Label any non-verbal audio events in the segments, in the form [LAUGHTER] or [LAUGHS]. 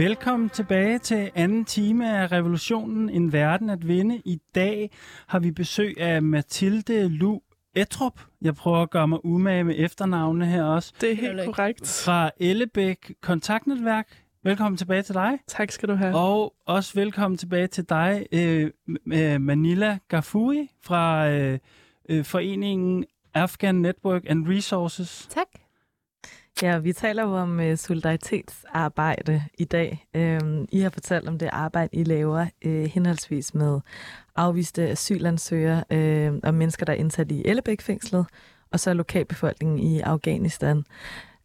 Velkommen tilbage til anden time af Revolutionen, en verden at vinde. I dag har vi besøg af Mathilde Lu Etrup. Jeg prøver at gøre mig umage med efternavne her også. Det er helt korrekt. Fra Ellebæk Kontaktnetværk. Velkommen tilbage til dig. Tak skal du have. Og også velkommen tilbage til dig, øh, Manila Gafui fra øh, øh, foreningen Afghan Network and Resources. Tak. Ja, vi taler jo om øh, solidaritetsarbejde i dag. Øhm, I har fortalt om det arbejde, I laver øh, henholdsvis med afviste asylansøgere øh, og mennesker, der er indsat i Ellebæk-fængslet, og så lokalbefolkningen i Afghanistan.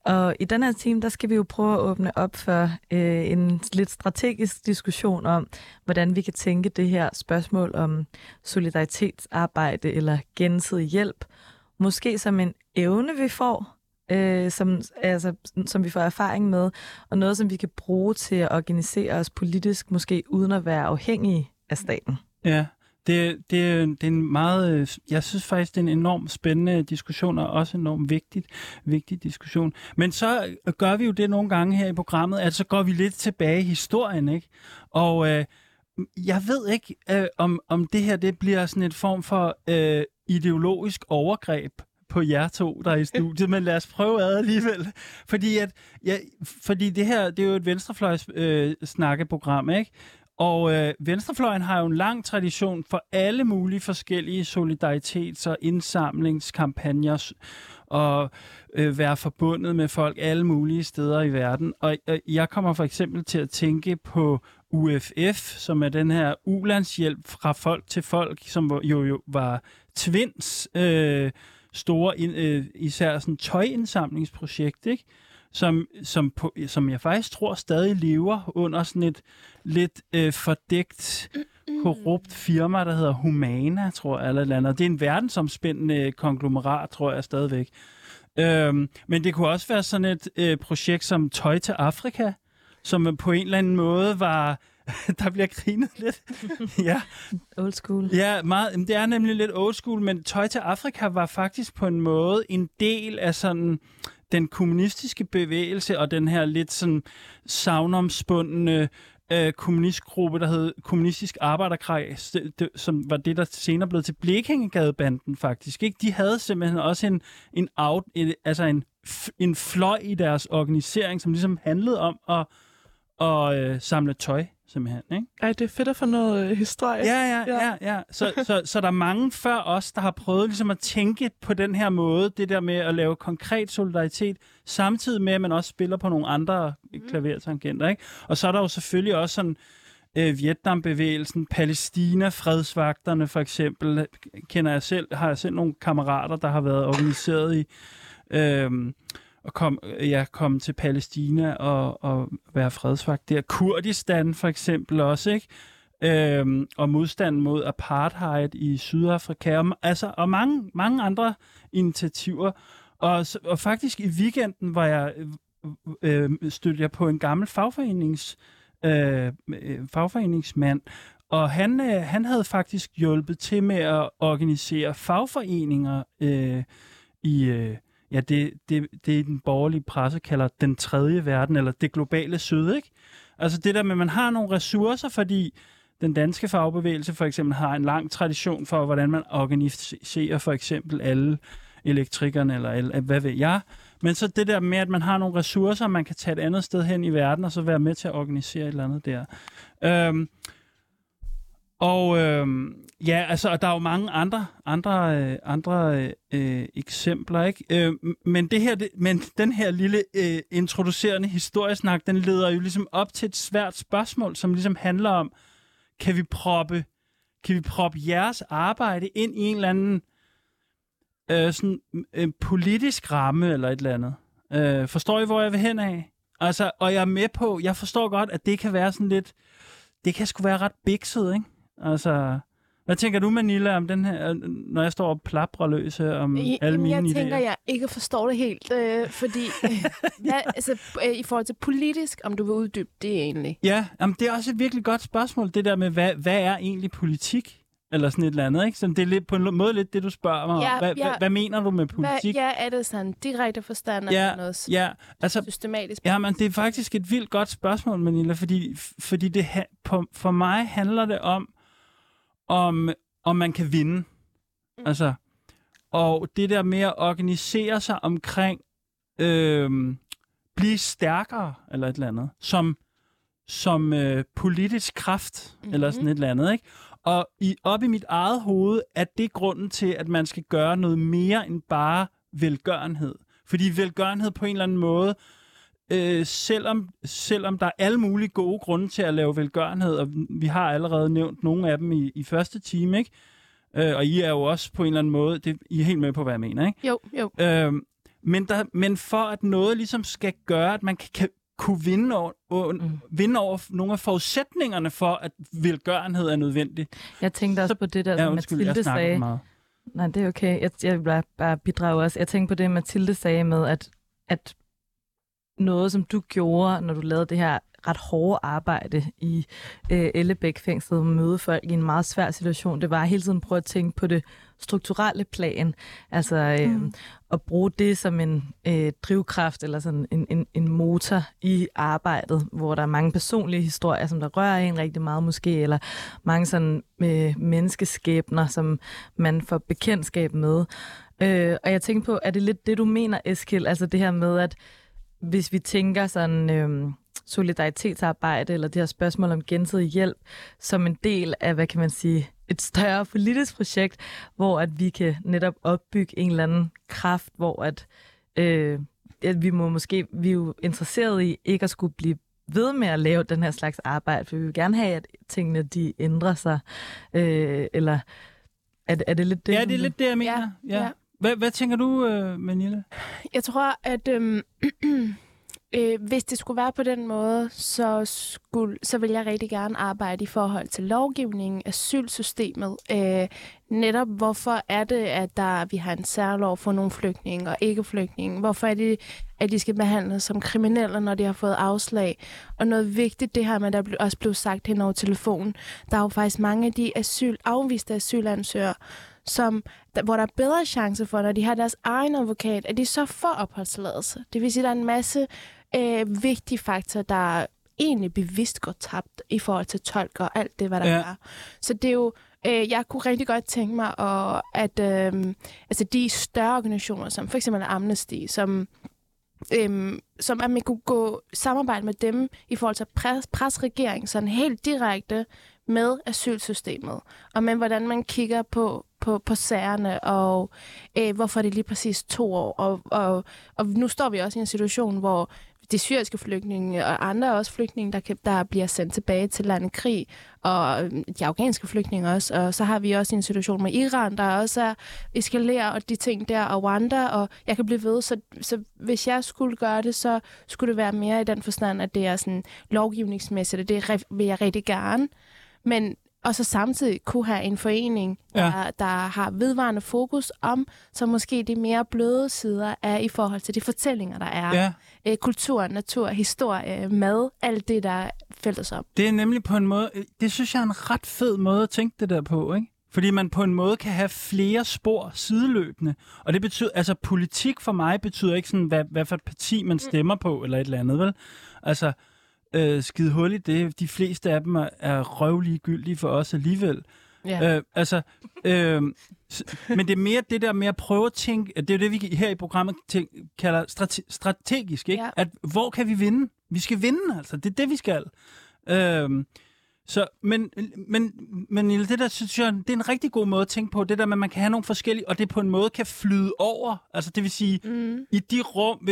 Og i den her time, der skal vi jo prøve at åbne op for øh, en lidt strategisk diskussion om, hvordan vi kan tænke det her spørgsmål om solidaritetsarbejde eller gensidig hjælp, måske som en evne, vi får, øh, som, altså, som vi får erfaring med, og noget, som vi kan bruge til at organisere os politisk, måske uden at være afhængige af staten. Ja, det, det, det er en meget, øh, jeg synes faktisk, det er en enormt spændende diskussion, og også en enormt vigtigt, vigtig diskussion. Men så gør vi jo det nogle gange her i programmet, at så går vi lidt tilbage i historien, ikke? Og øh, jeg ved ikke, øh, om, om det her det bliver sådan et form for øh, ideologisk overgreb på jer to, der er i studiet, men lad os prøve ad alligevel. Fordi, at, ja, fordi det her, det er jo et venstrefløjs øh, snakkeprogram, ikke? Og øh, Venstrefløjen har jo en lang tradition for alle mulige forskellige solidaritets- og indsamlingskampagner og øh, være forbundet med folk alle mulige steder i verden. Og øh, jeg kommer for eksempel til at tænke på UFF, som er den her ulandshjælp fra folk til folk, som jo, jo var Twins øh, store, øh, især sådan tøjindsamlingsprojekt, ikke? Som, som, på, som jeg faktisk tror stadig lever under sådan et lidt øh, fordækt, korrupt firma, der hedder Humana, tror jeg, eller, eller andet. Det er en verdensomspændende konglomerat, tror jeg stadigvæk. Øhm, men det kunne også være sådan et øh, projekt som Tøj til Afrika, som på en eller anden måde var [LAUGHS] der bliver grinet lidt. [LAUGHS] ja. Old school. Ja, meget, det er nemlig lidt old school, men Tøj til Afrika var faktisk på en måde en del af sådan den kommunistiske bevægelse og den her lidt sådan savnomspundne øh, kommunistgruppe, der hed Kommunistisk Arbejderkreds, det, det, som var det, der senere blev til Blekingegadebanden faktisk. Ikke? De havde simpelthen også en, en, out, et, altså en, en fløj i deres organisering, som ligesom handlede om at, at øh, samle tøj simpelthen. Ikke? Ej, det er fedt at få noget øh, historie. Ja, ja, ja. ja, ja. Så, så, så der er mange før os, der har prøvet ligesom at tænke på den her måde, det der med at lave konkret solidaritet, samtidig med, at man også spiller på nogle andre mm. klavertangenter. Ikke? Og så er der jo selvfølgelig også sådan øh, Vietnambevægelsen, Palæstina, fredsvagterne for eksempel, kender jeg selv, har jeg selv nogle kammerater, der har været organiseret i... Øh, at komme, ja, komme til Palæstina og, og være fredsvagt der. Kurdistan for eksempel også, ikke? Øhm, og modstand mod apartheid i Sydafrika, og, altså, og mange, mange andre initiativer. Og, og faktisk i weekenden var jeg, øh, øh, øh stødte jeg på en gammel fagforenings, øh, øh, fagforeningsmand, og han, øh, han havde faktisk hjulpet til med at organisere fagforeninger øh, i, øh, ja, det, det, det den borgerlige presse kalder den tredje verden, eller det globale syd, ikke? Altså det der med, at man har nogle ressourcer, fordi den danske fagbevægelse for eksempel har en lang tradition for, hvordan man organiserer for eksempel alle elektrikerne, eller, eller hvad ved jeg. Men så det der med, at man har nogle ressourcer, man kan tage et andet sted hen i verden, og så være med til at organisere et eller andet der. Øhm, og øh, Ja, altså, og der er jo mange andre andre øh, andre øh, eksempler, ikke? Øh, men det her, det, men den her lille øh, introducerende historiesnak, den leder jo ligesom op til et svært spørgsmål, som ligesom handler om, kan vi proppe, kan vi proppe jeres arbejde ind i en eller anden øh, sådan, øh, politisk ramme eller et eller andet? Øh, forstår I, hvor jeg vil hen af? Altså, og jeg er med på, jeg forstår godt, at det kan være sådan lidt, det kan sgu være ret bikset, ikke? Altså, hvad tænker du, Manila, om den her, når jeg står og plaprer løs om I, alle mine jeg idéer? Jeg tænker, jeg ikke forstår det helt, øh, fordi [LAUGHS] hvad, altså, øh, i forhold til politisk, om du vil uddybe det egentlig? Ja, jamen, det er også et virkelig godt spørgsmål, det der med, hvad, hvad er egentlig politik? Eller sådan et eller andet, ikke? Så det er lidt, på en måde lidt det, du spørger mig Ja, om. Hvad, ja. hvad, hvad mener du med Hvad, politik? ja, er det sådan direkte forstand, Ja, noget ja, altså, systematisk? ja, men det er faktisk et vildt godt spørgsmål, Manila, fordi, fordi det, på, for mig handler det om, om, om man kan vinde. Mm. Altså, og det der med at organisere sig omkring, øh, blive stærkere, eller et eller andet, som, som øh, politisk kraft, mm-hmm. eller sådan et eller andet, ikke? Og i, op i mit eget hoved er det grunden til, at man skal gøre noget mere end bare velgørenhed. Fordi velgørenhed på en eller anden måde, øh, selvom, selvom der er alle mulige gode grunde til at lave velgørenhed, og vi har allerede nævnt nogle af dem i, i første time, ikke? Øh, og I er jo også på en eller anden måde, det, I er helt med på, hvad jeg mener, ikke? Jo, jo. Øhm, men, der, men for at noget ligesom skal gøre, at man kan, kan kunne vinde over, over, Mm. vinde over nogle af forudsætningerne for, at velgørenhed er nødvendig. Jeg tænkte også på det der, Ja, som undskyld, jeg Mathilde sagde. meget. Nej, det er okay. Jeg, jeg vil bare, bare bidrage også. Jeg tænkte på det, Mathilde sagde med, at, at noget, som du gjorde, når du lavede det her ret hårde arbejde i øh, Ellebæk fængslet, møde folk i en meget svær situation, det var hele tiden at prøve at tænke på det strukturelle plan. Altså øh, mm. at bruge det som en øh, drivkraft eller sådan en, en, en motor i arbejdet, hvor der er mange personlige historier, som der rører en rigtig meget måske, eller mange sådan øh, menneskeskæbner, som man får bekendtskab med. Øh, og jeg tænkte på, er det lidt det, du mener, Eskil? Altså det her med, at hvis vi tænker sådan øh, solidaritetsarbejde, eller det her spørgsmål om gensidig hjælp, som en del af, hvad kan man sige, et større politisk projekt, hvor at vi kan netop opbygge en eller anden kraft, hvor at, øh, at vi må måske, vi er jo interesseret i ikke at skulle blive ved med at lave den her slags arbejde, for vi vil gerne have, at tingene de ændrer sig. Øh, eller er, det- er det lidt det? Ja, det er lidt det, jeg mener. Ja, ja. Hvad, hvad tænker du, øh, Manila? Jeg tror, at øh, [CLEARS THROAT] øh, hvis det skulle være på den måde, så, skulle, så vil jeg rigtig gerne arbejde i forhold til lovgivningen, asylsystemet. Øh, netop hvorfor er det, at der, vi har en særlov for nogle flygtninge og ikke flygtninge? Hvorfor er det, at de skal behandles som kriminelle, når de har fået afslag? Og noget vigtigt, det her med, der også blev sagt hen over telefonen, der er jo faktisk mange af de asyl, afviste asylansøgere, som, der, hvor der er bedre chance for, når de har deres egen advokat, at de så får opholdstilladelse. Det vil sige, at der er en masse øh, vigtige faktorer, der egentlig bevidst går tabt i forhold til tolk og alt det, hvad der Ja. er. Så det er jo, øh, jeg kunne rigtig godt tænke mig, at, at øh, altså de større organisationer, som for eksempel Amnesty, som øhm, som at man kunne gå samarbejde med dem i forhold til at pres, presse regeringen sådan helt direkte med asylsystemet, og med hvordan man kigger på, på, på sagerne, og øh, hvorfor er det lige præcis to år. Og, og, og nu står vi også i en situation, hvor de syriske flygtninge og andre også flygtninge, der, kan, der bliver sendt tilbage til landet krig, og øh, de afghanske flygtninge også. Og så har vi også en situation med Iran, der også er eskalerer, og de ting der, og Rwanda, og jeg kan blive ved. Så, så hvis jeg skulle gøre det, så skulle det være mere i den forstand, at det er sådan lovgivningsmæssigt, og det vil jeg rigtig gerne. Men og så samtidig kunne have en forening, der, Ja. ja. der har vedvarende fokus om, så måske de mere bløde sider er i forhold til de fortællinger, der er. Ja, Øh, kultur, natur, historie, mad, alt det, der fælles om. det er nemlig på en måde, det synes jeg er en ret fed måde at tænke det der på, ikke? Fordi man på en måde kan have flere spor sideløbende. Og det betyder, altså politik for mig betyder ikke sådan, hvad, hvad for et parti man stemmer på, eller et eller andet, vel? Altså, øh, skide hul i det. De fleste af dem er, er røvlige gyldige for os alligevel. Ja. Øh, altså, øh, men det er mere det der med at prøve at tænke, det er det, vi her i programmet tænk, kalder strate, strategisk, ikke? Ja. At hvor kan vi vinde? Vi skal vinde, altså. Det er det, vi skal. Øh, så, men, men, men det der synes jeg, det er en rigtig god måde at tænke på, det der med, at man kan have nogle forskellige, og det på en måde kan flyde over. Altså det vil sige, Mm. i de rum,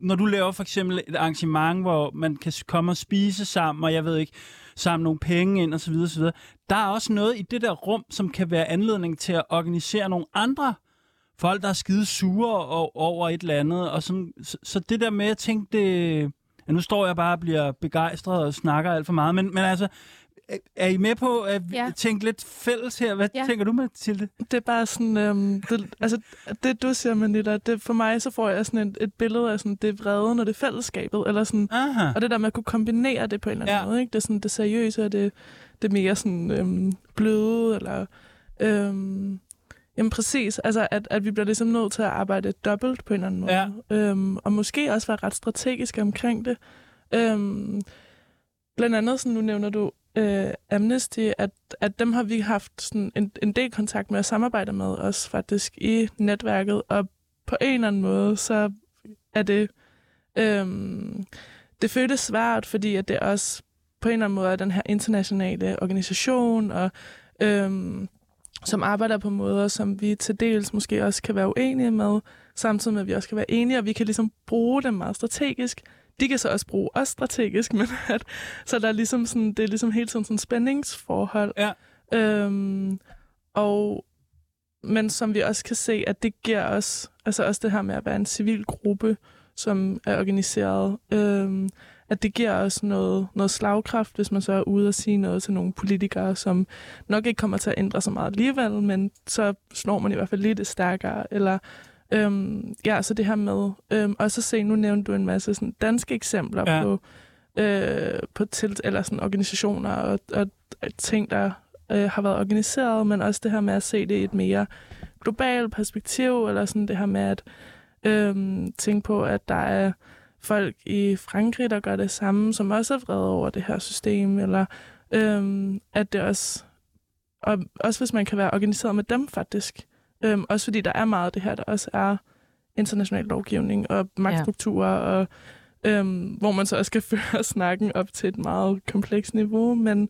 når du laver for eksempel et arrangement, hvor man kan komme og spise sammen, og jeg ved ikke, samle nogle penge ind osv., osv., der er også noget i det der rum, som kan være anledning til at organisere nogle andre folk, der er skide sure over et eller andet. Og sådan, så, så det der med at tænke det... Ja, nu står jeg bare og bliver begejstret og snakker alt for meget, men, men altså, er- I med på at ja. Tænke lidt fælles her? Hvad ja. Tænker du med til det? Det er bare sådan, øhm, det, altså det du siger, Manita, det, for mig så får jeg sådan et, et billede af sådan, det vrede, og det er fællesskabet, eller sådan, Aha. og det der med at kunne kombinere det på en eller anden Ja. måde, ikke? Det er sådan det seriøse, og det, det mere sådan øhm, bløde, eller Øhm, jamen præcis, altså at, at vi bliver ligesom nødt til at arbejde dobbelt på en eller anden måde. Ja. Øhm, og måske også være ret strategiske omkring det. Øhm, blandt andet, sådan, nu nævner du øh, Amnesty, at, at dem har vi haft sådan en, en del kontakt med og samarbejder med os faktisk i netværket, og på en eller anden måde, så er det, Øh, det føles svært, fordi at det også på en eller anden måde er den her internationale organisation, og øhm, som arbejder på måder, som vi til dels måske også kan være uenige med, samtidig med, at vi også kan være enige, og vi kan ligesom bruge dem meget strategisk. De kan så også bruge os strategisk, [LAUGHS] men at, så der er ligesom sådan, det er ligesom hele tiden sådan spændingsforhold. Ja. Øhm, og, men som vi også kan se, at det giver os, altså også det her med at være en civil gruppe, som er organiseret, øhm, at det giver os noget, noget slagkraft, hvis man så er ude og sige noget til nogle politikere, som nok ikke kommer til at ændre så meget alligevel, men så slår man i hvert fald lidt stærkere. Eller øhm, ja, så det her med øhm, også at se, nu nævnte du en masse sådan, danske eksempler Ja. på, øh, på til, eller sådan, organisationer og, og ting, der øh, har været organiseret, men også det her med at se det i et mere globalt perspektiv, eller sådan det her med at øhm, tænke på, at der er folk i Frankrig, der gør det samme, som også er vrede over det her system, eller øhm, at det også, og også hvis man kan være organiseret med dem faktisk, øhm, også fordi der er meget af det her, der også er international lovgivning og magtstrukturer, ja. og øhm, hvor man så også skal [LAUGHS] føre snakken op til et meget komplekst niveau, men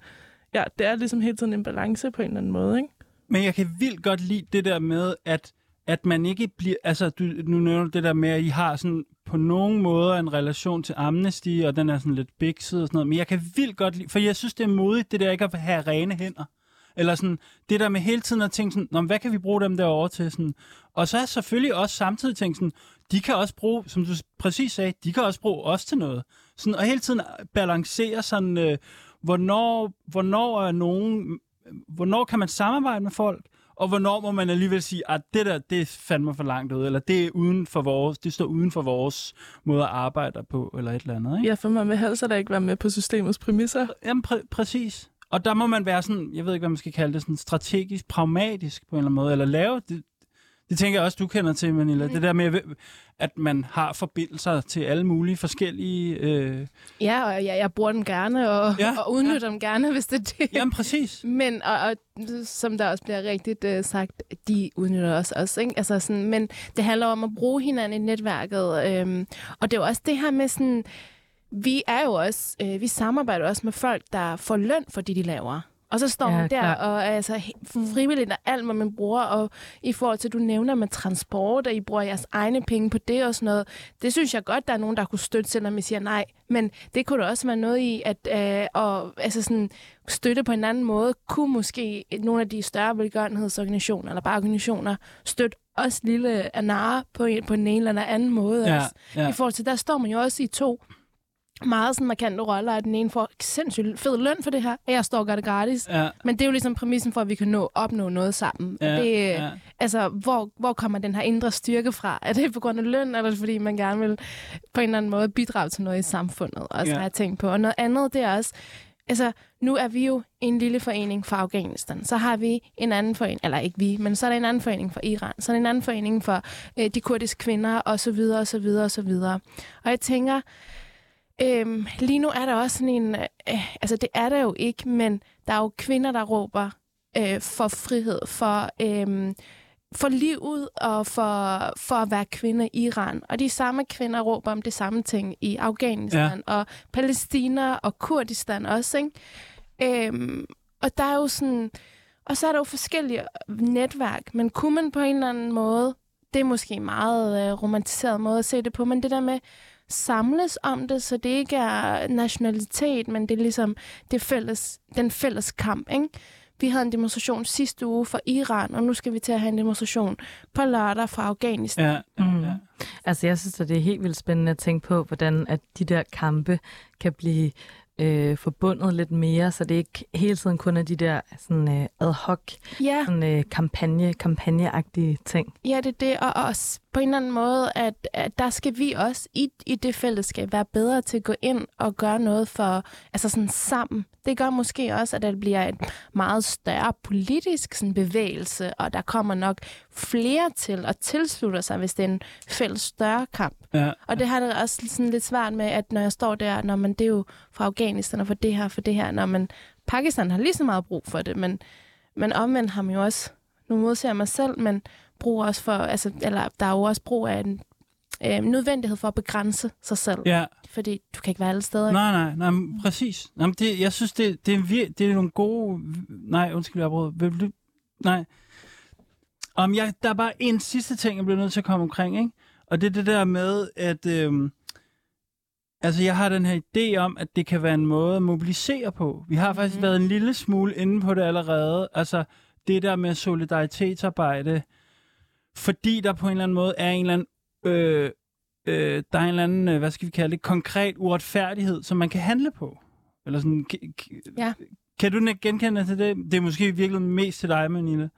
ja, det er ligesom hele tiden en balance på en eller anden måde, ikke? Men jeg kan vildt godt lide det der med, at, at man ikke bliver... Altså, du, nu nævner du det der med, at I har sådan på nogen måde en relation til Amnesty, og den er sådan lidt bikset og sådan noget. Men jeg kan vildt godt lide... For jeg synes, det er modigt, det der ikke at have rene hænder. Eller sådan, det der med hele tiden at tænke sådan, Nå, hvad kan vi bruge dem derovre til? Sådan. Og så er selvfølgelig også samtidig tænkt sådan, de kan også bruge, som du præcis sagde, de kan også bruge os til noget. Sådan, og hele tiden balancere sådan, øh, hvornår, hvornår er nogen, hvornår kan man samarbejde med folk, og hvornår må man alligevel sige, at det der, det er fandme for langt ud, eller det er uden for vores, det står uden for vores måde at arbejde på, eller et eller andet. Ikke? Ja, for man vil helst da ikke være med på systemets præmisser. Jamen, præ- præcis. Og der må man være sådan, jeg ved ikke, hvad man skal kalde det, sådan strategisk, pragmatisk på en eller anden måde, eller lave det. Det tænker jeg også, du kender til, Manila. Mm. Det der med, at man har forbindelser til alle mulige forskellige... Øh... Ja, og jeg, jeg bruger dem gerne, og, Ja, og udnytter ja. dem gerne, hvis det er det. Jamen, præcis. Men, og, og som der også bliver rigtigt uh, sagt, de udnytter os også. Ikke? Altså sådan, men det handler om at bruge hinanden i netværket. Øhm, og det er jo også det her med sådan, vi er jo også, øh, vi samarbejder også med folk, der får løn for det, de laver. Og så står Ja, man der klart. og er altså frivilligt og alt, hvad man bruger. Og i forhold til, du nævner med transport, og I bruger jeres egne penge på det og sådan noget. Det synes jeg godt, der er nogen, der kunne støtte, selvom I siger nej. Men det kunne da også være noget i, at øh, og, altså sådan, støtte på en anden måde, kunne måske nogle af de større velgørenhedsorganisationer, eller bare organisationer, støtte os lille Anara på, en- på en eller anden måde. Ja, også. ja. I forhold til, der står man jo også i to meget sådan markante roller, at den ene får sindssygt fed løn for det her, og jeg står og gør det gratis. Ja, Men det er jo ligesom præmissen for, at vi kan nå, opnå noget sammen. ja, det, ja. Altså, hvor, hvor kommer den her indre styrke fra? Er det på grund af løn, eller er det fordi, man gerne vil på en eller anden måde bidrage til noget i samfundet? Også Ja. ja. har jeg tænkt på. Og noget andet, det er også, altså, nu er vi jo en lille forening for Afghanistan. Så har vi en anden forening, eller ikke vi, men så er der en anden forening for Iran. Så er der en anden forening for øh, de kurdiske kvinder, og så videre, og så videre, og så videre. Og jeg tænker, øhm, lige nu er der også sådan en, øh, altså det er der jo ikke, men der er jo kvinder, der råber øh, for frihed, for, øh, for livet og for, for at være kvinde i Iran. Og de samme kvinder råber om det samme ting i Afghanistan ja. og Palæstina og Kurdistan også. Ikke? Øhm, og der er jo sådan... Og så er der jo forskellige netværk, men kunne man på en eller anden måde, det er måske en meget øh, romantiseret måde at se det på, men det der med samles om det, så det ikke er nationalitet, men det er ligesom det fælles, den fælles kamp, ikke? Vi havde en demonstration sidste uge for Iran, og nu skal vi til at have en demonstration på lørdag fra Afghanistan. Ja, ja, Mm. ja. Altså, jeg synes, at det er helt vildt spændende at tænke på, hvordan at de der kampe kan blive øh, forbundet lidt mere, så det ikke hele tiden kun er de der sådan, øh, ad hoc Ja, sådan, øh, kampagne, kampagneagtige ting. ja, det er det. Og, og s- på en eller anden måde, at, at der skal vi også i, i det fællesskab være bedre til at gå ind og gøre noget for, altså sådan sammen. Det gør måske også, at det bliver en meget større politisk sådan, bevægelse, og der kommer nok flere til at tilslutte sig, hvis det er en fælles større kamp. Ja. Og det har det også sådan lidt svært med, at når jeg står der, når man det er jo fra Afghanistan og for det her, for det her, når man Pakistan har lige så meget brug for det, men, men omvendt har man jo også, nu modser jeg mig selv, men brug også for, altså, eller der er jo også brug af en øh, nødvendighed for at begrænse sig selv. Ja, Fordi du kan ikke være alle steder. nej, nej, nej, men præcis. Nej, men det, jeg synes, det, det, er vir- det er nogle gode... Nej, undskyld, jeg afbrød. Vil du... Nej. Om jeg, der er bare en sidste ting, jeg bliver nødt til at komme omkring, ikke? Og det er det der med, at... Øhm, altså, jeg har den her idé om, at det kan være en måde at mobilisere på. Vi har faktisk Mhm. været en lille smule inde på det allerede. Altså, det der med solidaritetsarbejde, fordi der på en eller anden måde er en eller anden... Øh, øh, der er en eller anden, øh, hvad skal vi kalde det, konkret uretfærdighed, som man kan handle på. Eller sådan, Ja. Kan du genkende til det? Det er måske virkelig mest til dig, Manille.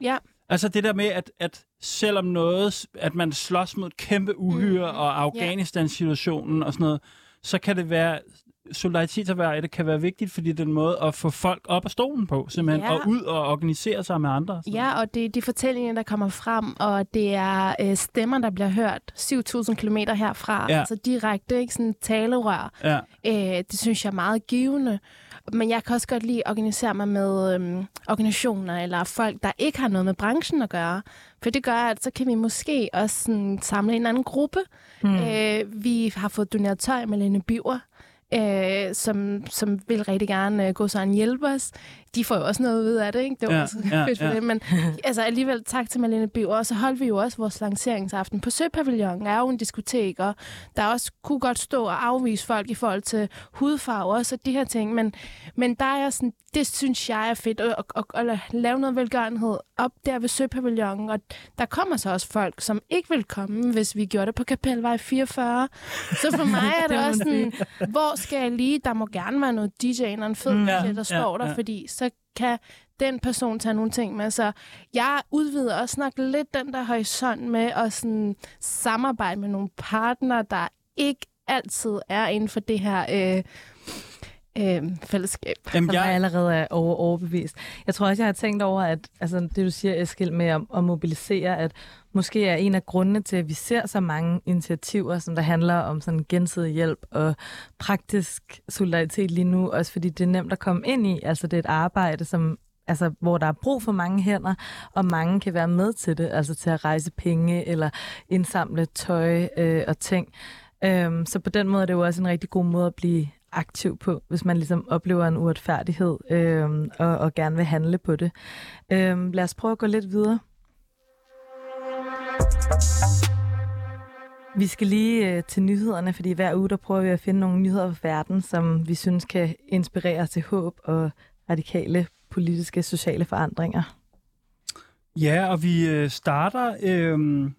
Ja. Altså det der med, at, at selvom noget, at man slås mod kæmpe uhyre Mhm. og Afghanistan-situationen og sådan noget, så kan det være, solidaritetsarbejde kan være vigtigt, fordi det er en måde at få folk op af stolen på, simpelthen, Ja. og ud og organisere sig med andre. Ja, og det er de fortællinger, der kommer frem, og det er øh, stemmer, der bliver hørt 7.000 km herfra. Ja. Altså direkte, ikke sådan talerør. Ja, Øh, det synes jeg er meget givende. Men jeg kan også godt lide at organisere mig med øhm, organisationer eller folk, der ikke har noget med branchen at gøre. For det gør, at så kan vi måske også sådan, samle en anden gruppe. Mm. Øh, vi har fået doneret tøj med Lene Biver, øh, som, som vil rigtig gerne øh, gå sig en hjælpe os. De får jo også noget ud af det, ikke? Det var Ja, ja, så ja, fedt for ja. det. Men altså, alligevel tak til Malene Biver. Og så holdt vi jo også vores lanceringsaften på Søpavillon. er jo en diskotek, og der også kunne godt stå og afvise folk i forhold til hudfarve også, og de her ting. Men, men der er sådan, det synes jeg er fedt, at, at, at, at lave noget velgørenhed op der ved Søpavillon. Og der kommer så også folk, som ikke vil komme, hvis vi gjorde det på Kapelvej 44. Så for [LAUGHS] mig er det også sådan, hvor skal jeg lige? Der må gerne være noget DJ eller en fed Mm, ja, der ja, står der, ja. fordi så kan den person tage nogle ting med. Så jeg udvider også nok lidt den der horisont med at sådan samarbejde med nogle partnere, der ikke altid er inden for det her øh, øh, fællesskab. Jamen, som jeg, allerede er over, overbevist. Jeg tror også, jeg har tænkt over, at altså, det du siger, Eskild, med at, at mobilisere, at måske er en af grundene til, at vi ser så mange initiativer, som der handler om sådan gensidig hjælp og praktisk solidaritet lige nu, også fordi det er nemt at komme ind i. Altså det er et arbejde, som altså, hvor der er brug for mange hænder, og mange kan være med til det, altså til at rejse penge eller indsamle tøj øh, og ting. Øhm, så på den måde er det jo også en rigtig god måde at blive aktiv på, hvis man ligesom oplever en uretfærdighed øh, og, og gerne vil handle på det. Øh, lad os prøve at gå lidt videre. Vi skal lige øh, til nyhederne, fordi hver uge der prøver vi at finde nogle nyheder fra verden, som vi synes kan inspirere til håb og radikale politiske sociale forandringer. Ja, og vi øh, starter øh,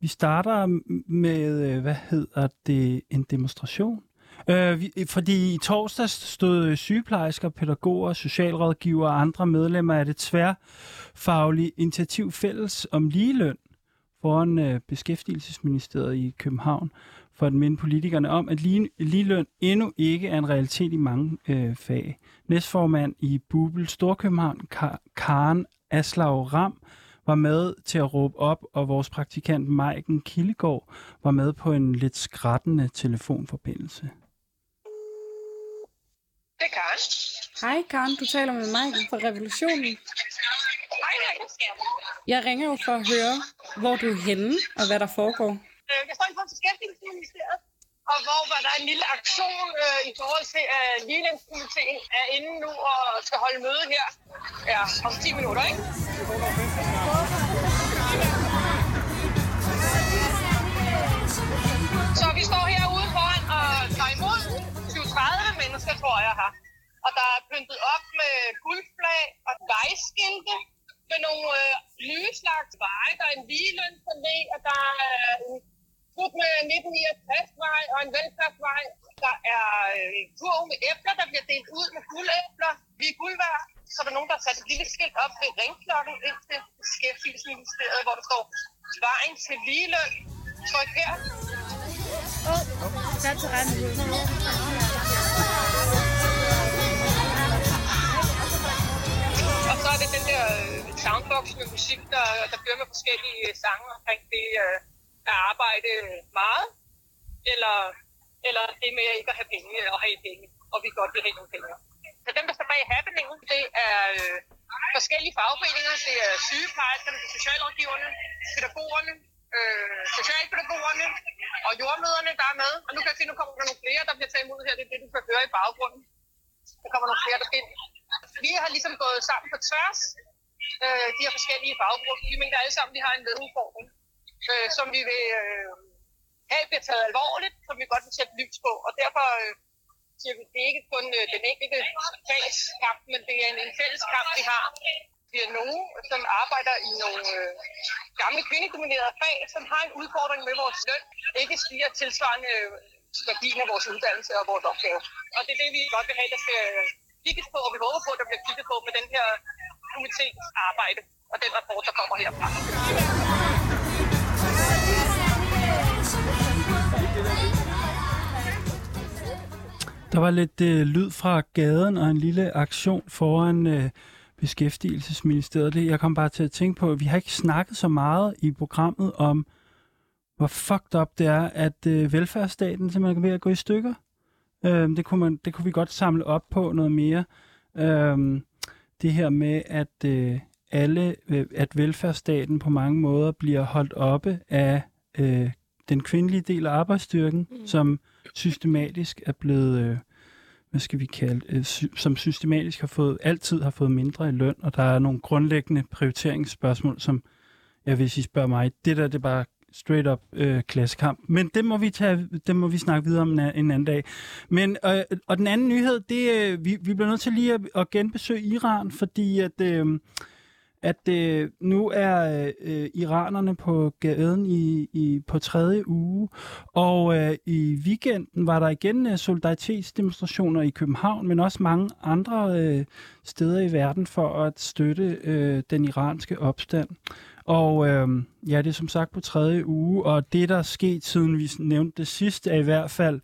vi starter med øh, hvad hedder det en demonstration. Øh, vi, fordi i torsdags stod sygeplejersker, pædagoger, socialrådgivere og andre medlemmer af det tværfaglige initiativ fælles om ligeløn foran øh, Beskæftigelsesministeriet i København for at minde politikerne om, at lige, ligeløn endnu ikke er en realitet i mange øh, fag. Næstformand i Bubel Storkøbenhavn, Ka- Karen Aslav Ram, var med til at råbe op, og vores praktikant Maiken Kildegård var med på en lidt skrættende telefonforbindelse. Det er Karen. Hej Karen, du taler med mig fra Revolutionen. Jeg ringer jo for at høre, hvor du er henne og hvad der foregår. Øh, jeg står inde på Beskæftigelsesministeriet, og hvor var der en lille aktion øh, i forhold til, at Ligelønskomiteen er inde nu og skal holde møde her ja, om 10 minutter, ikke? Så vi står herude foran og tager imod 20-30 mennesker, tror jeg, her. Og der er pyntet op med guldflag og vejskilte med nogle øh, nye slags veje. Der er en ligelønspalæ, og der er en slut med 1969-vej og en velfærdsvej. Der er øh, kurv med æbler, der bliver delt ud med guldæbler. Vi er guld værd. Så er der nogen, der har sat et lille skilt op ved ringklokken ind til Beskæftigelsesministeriet, hvor der står vejen til ligeløn. Tryk her. Der er regnbuen. Og så er det den der øh, soundbox med musik, der, der kører med forskellige øh, sange omkring det øh, at arbejde meget, eller, eller det med ikke at have penge øh, og have penge, og vi godt vil have nogle penge. Så dem, der står bag happeningen, det er øh, forskellige fagforeninger. Det er sygeplejerskerne, socialrådgiverne, pædagogerne, øh, socialpædagogerne og jordmøderne, der er med. Og nu kan jeg se, nu kommer der nogle flere, der bliver taget imod her. Det er det, du kan høre i baggrunden. Der kommer nogle flere, der ind. Vi har ligesom gået sammen på tværs, øh, de her forskellige faggrupper. Vi mener alle sammen, at vi har en medudfordring, øh, som vi vil øh, have bliver taget alvorligt, som vi godt vil sætte lys på. Og derfor øh, siger vi, det er ikke kun øh, den enkelte fags kamp, men det er en, en fælles kamp, vi har. Vi er nogen, som arbejder i nogle øh, gamle kvindedominerede fag, som har en udfordring med vores løn, ikke stiger tilsvarende øh, værdien af vores uddannelse og vores opgave. Og det er det, vi godt vil have, der skal øh, kigget på, og vi håber på, at der bliver kigget på med den her komités arbejde og den rapport, der kommer herfra. Der var lidt øh, lyd fra gaden og en lille aktion foran øh, Beskæftigelsesministeriet. Det, jeg kom bare til at tænke på, at vi har ikke snakket så meget i programmet om, hvor fucked up det er, at øh, velfærdsstaten simpelthen er ved at gå i stykker. Øh, det, kunne man, det kunne vi godt samle op på noget mere. Øh, det her med, at øh, alle, øh, at velfærdsstaten på mange måder bliver holdt oppe af øh, den kvindelige del af arbejdsstyrken, mm. som systematisk er blevet, øh, hvad skal vi kalde, øh, sy- som systematisk har fået, altid har fået mindre i løn, og der er nogle grundlæggende prioriteringsspørgsmål, som, ja, hvis I spørger mig, det der, det bare straight up øh, klassekamp. Men det må vi tage, det må vi snakke videre om en, en anden dag. Men øh, og den anden nyhed, det øh, vi, vi bliver nødt til lige at, at genbesøge Iran, fordi at øh, at øh, nu er øh, iranerne på gaden i, i på tredje uge, og øh, i weekenden var der igen øh, solidaritetsdemonstrationer i København, men også mange andre øh, steder i verden for at støtte øh, den iranske opstand. Og øh, ja, det er som sagt på tredje uge, og det, der er sket siden vi nævnte det sidste, er i hvert fald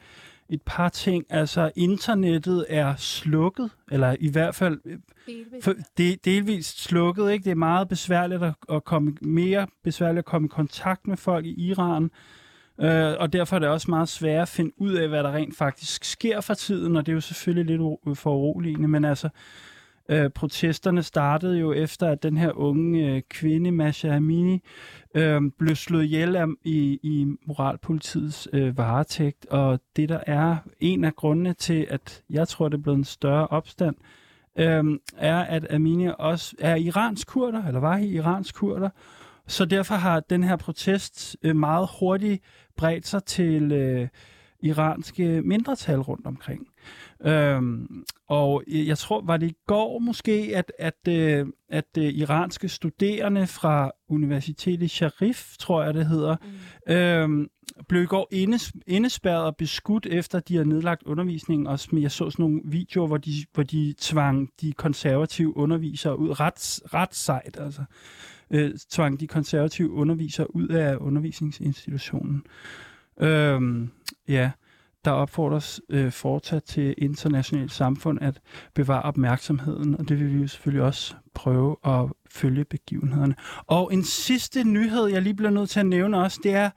et par ting. Altså, internettet er slukket, eller i hvert fald for, det, delvist slukket. Ikke? Det er meget besværligt at, at komme mere besværligt at komme i kontakt med folk i Iran. Øh, og derfor er det også meget svært at finde ud af, hvad der rent faktisk sker for tiden, og det er jo selvfølgelig lidt for uroligende, men altså, øh, protesterne startede jo efter, at den her unge øh, kvinde, Masha Amini, øh, blev slået ihjel af, i, i moralpolitiets øh, varetægt, og det der er en af grundene til, at jeg tror, det er blevet en større opstand, øh, er, at Amini også er iransk kurder, eller var i iransk kurder, så derfor har den her protest øh, meget hurtigt bredt sig til øh, iranske mindretal rundt omkring. Øhm, og jeg tror, var det i går måske, at, at, øh, at øh, iranske studerende fra Universitetet Sharif, tror jeg det hedder, mm. øhm, blev i går indes, indespærret og beskudt efter, at de har nedlagt undervisningen. Og jeg så sådan nogle videoer, hvor de, hvor de tvang de konservative undervisere ud. Ret, ret sejt, altså. Øh, tvang de konservative undervisere ud af undervisningsinstitutionen. Øhm, ja, der opfordres øh, fortsat til internationalt samfund at bevare opmærksomheden, og det vil vi jo selvfølgelig også prøve at følge begivenhederne. Og en sidste nyhed, jeg lige bliver nødt til at nævne også, det er,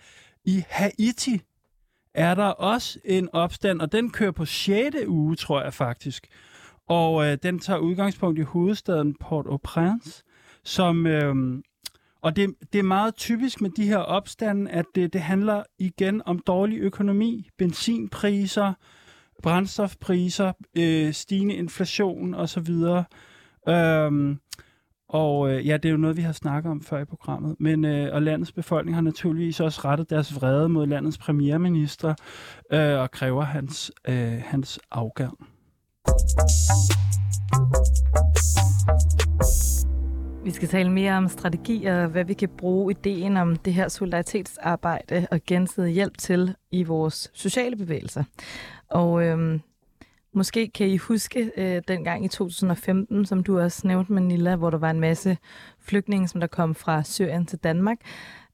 i Haiti er der også en opstand, og den kører på 6. uge, tror jeg faktisk. Og øh, den tager udgangspunkt i hovedstaden Port-au-Prince, som... Øh, og det, det er meget typisk med de her opstande, at det, det handler igen om dårlig økonomi, benzinpriser, brændstofpriser, øh, stigende inflation osv. Øhm, og øh, ja, det er jo noget, vi har snakket om før i programmet. Men øh, og landets befolkning har naturligvis også rettet deres vrede mod landets premierminister øh, og kræver hans, øh, hans afgang. Vi skal tale mere om strategi og hvad vi kan bruge ideen om det her solidaritetsarbejde og gensidig hjælp til i vores sociale bevægelser. Og øhm, måske kan I huske øh, dengang i 2015, som du også nævnte, Manila, hvor der var en masse flygtninge, som der kom fra Syrien til Danmark.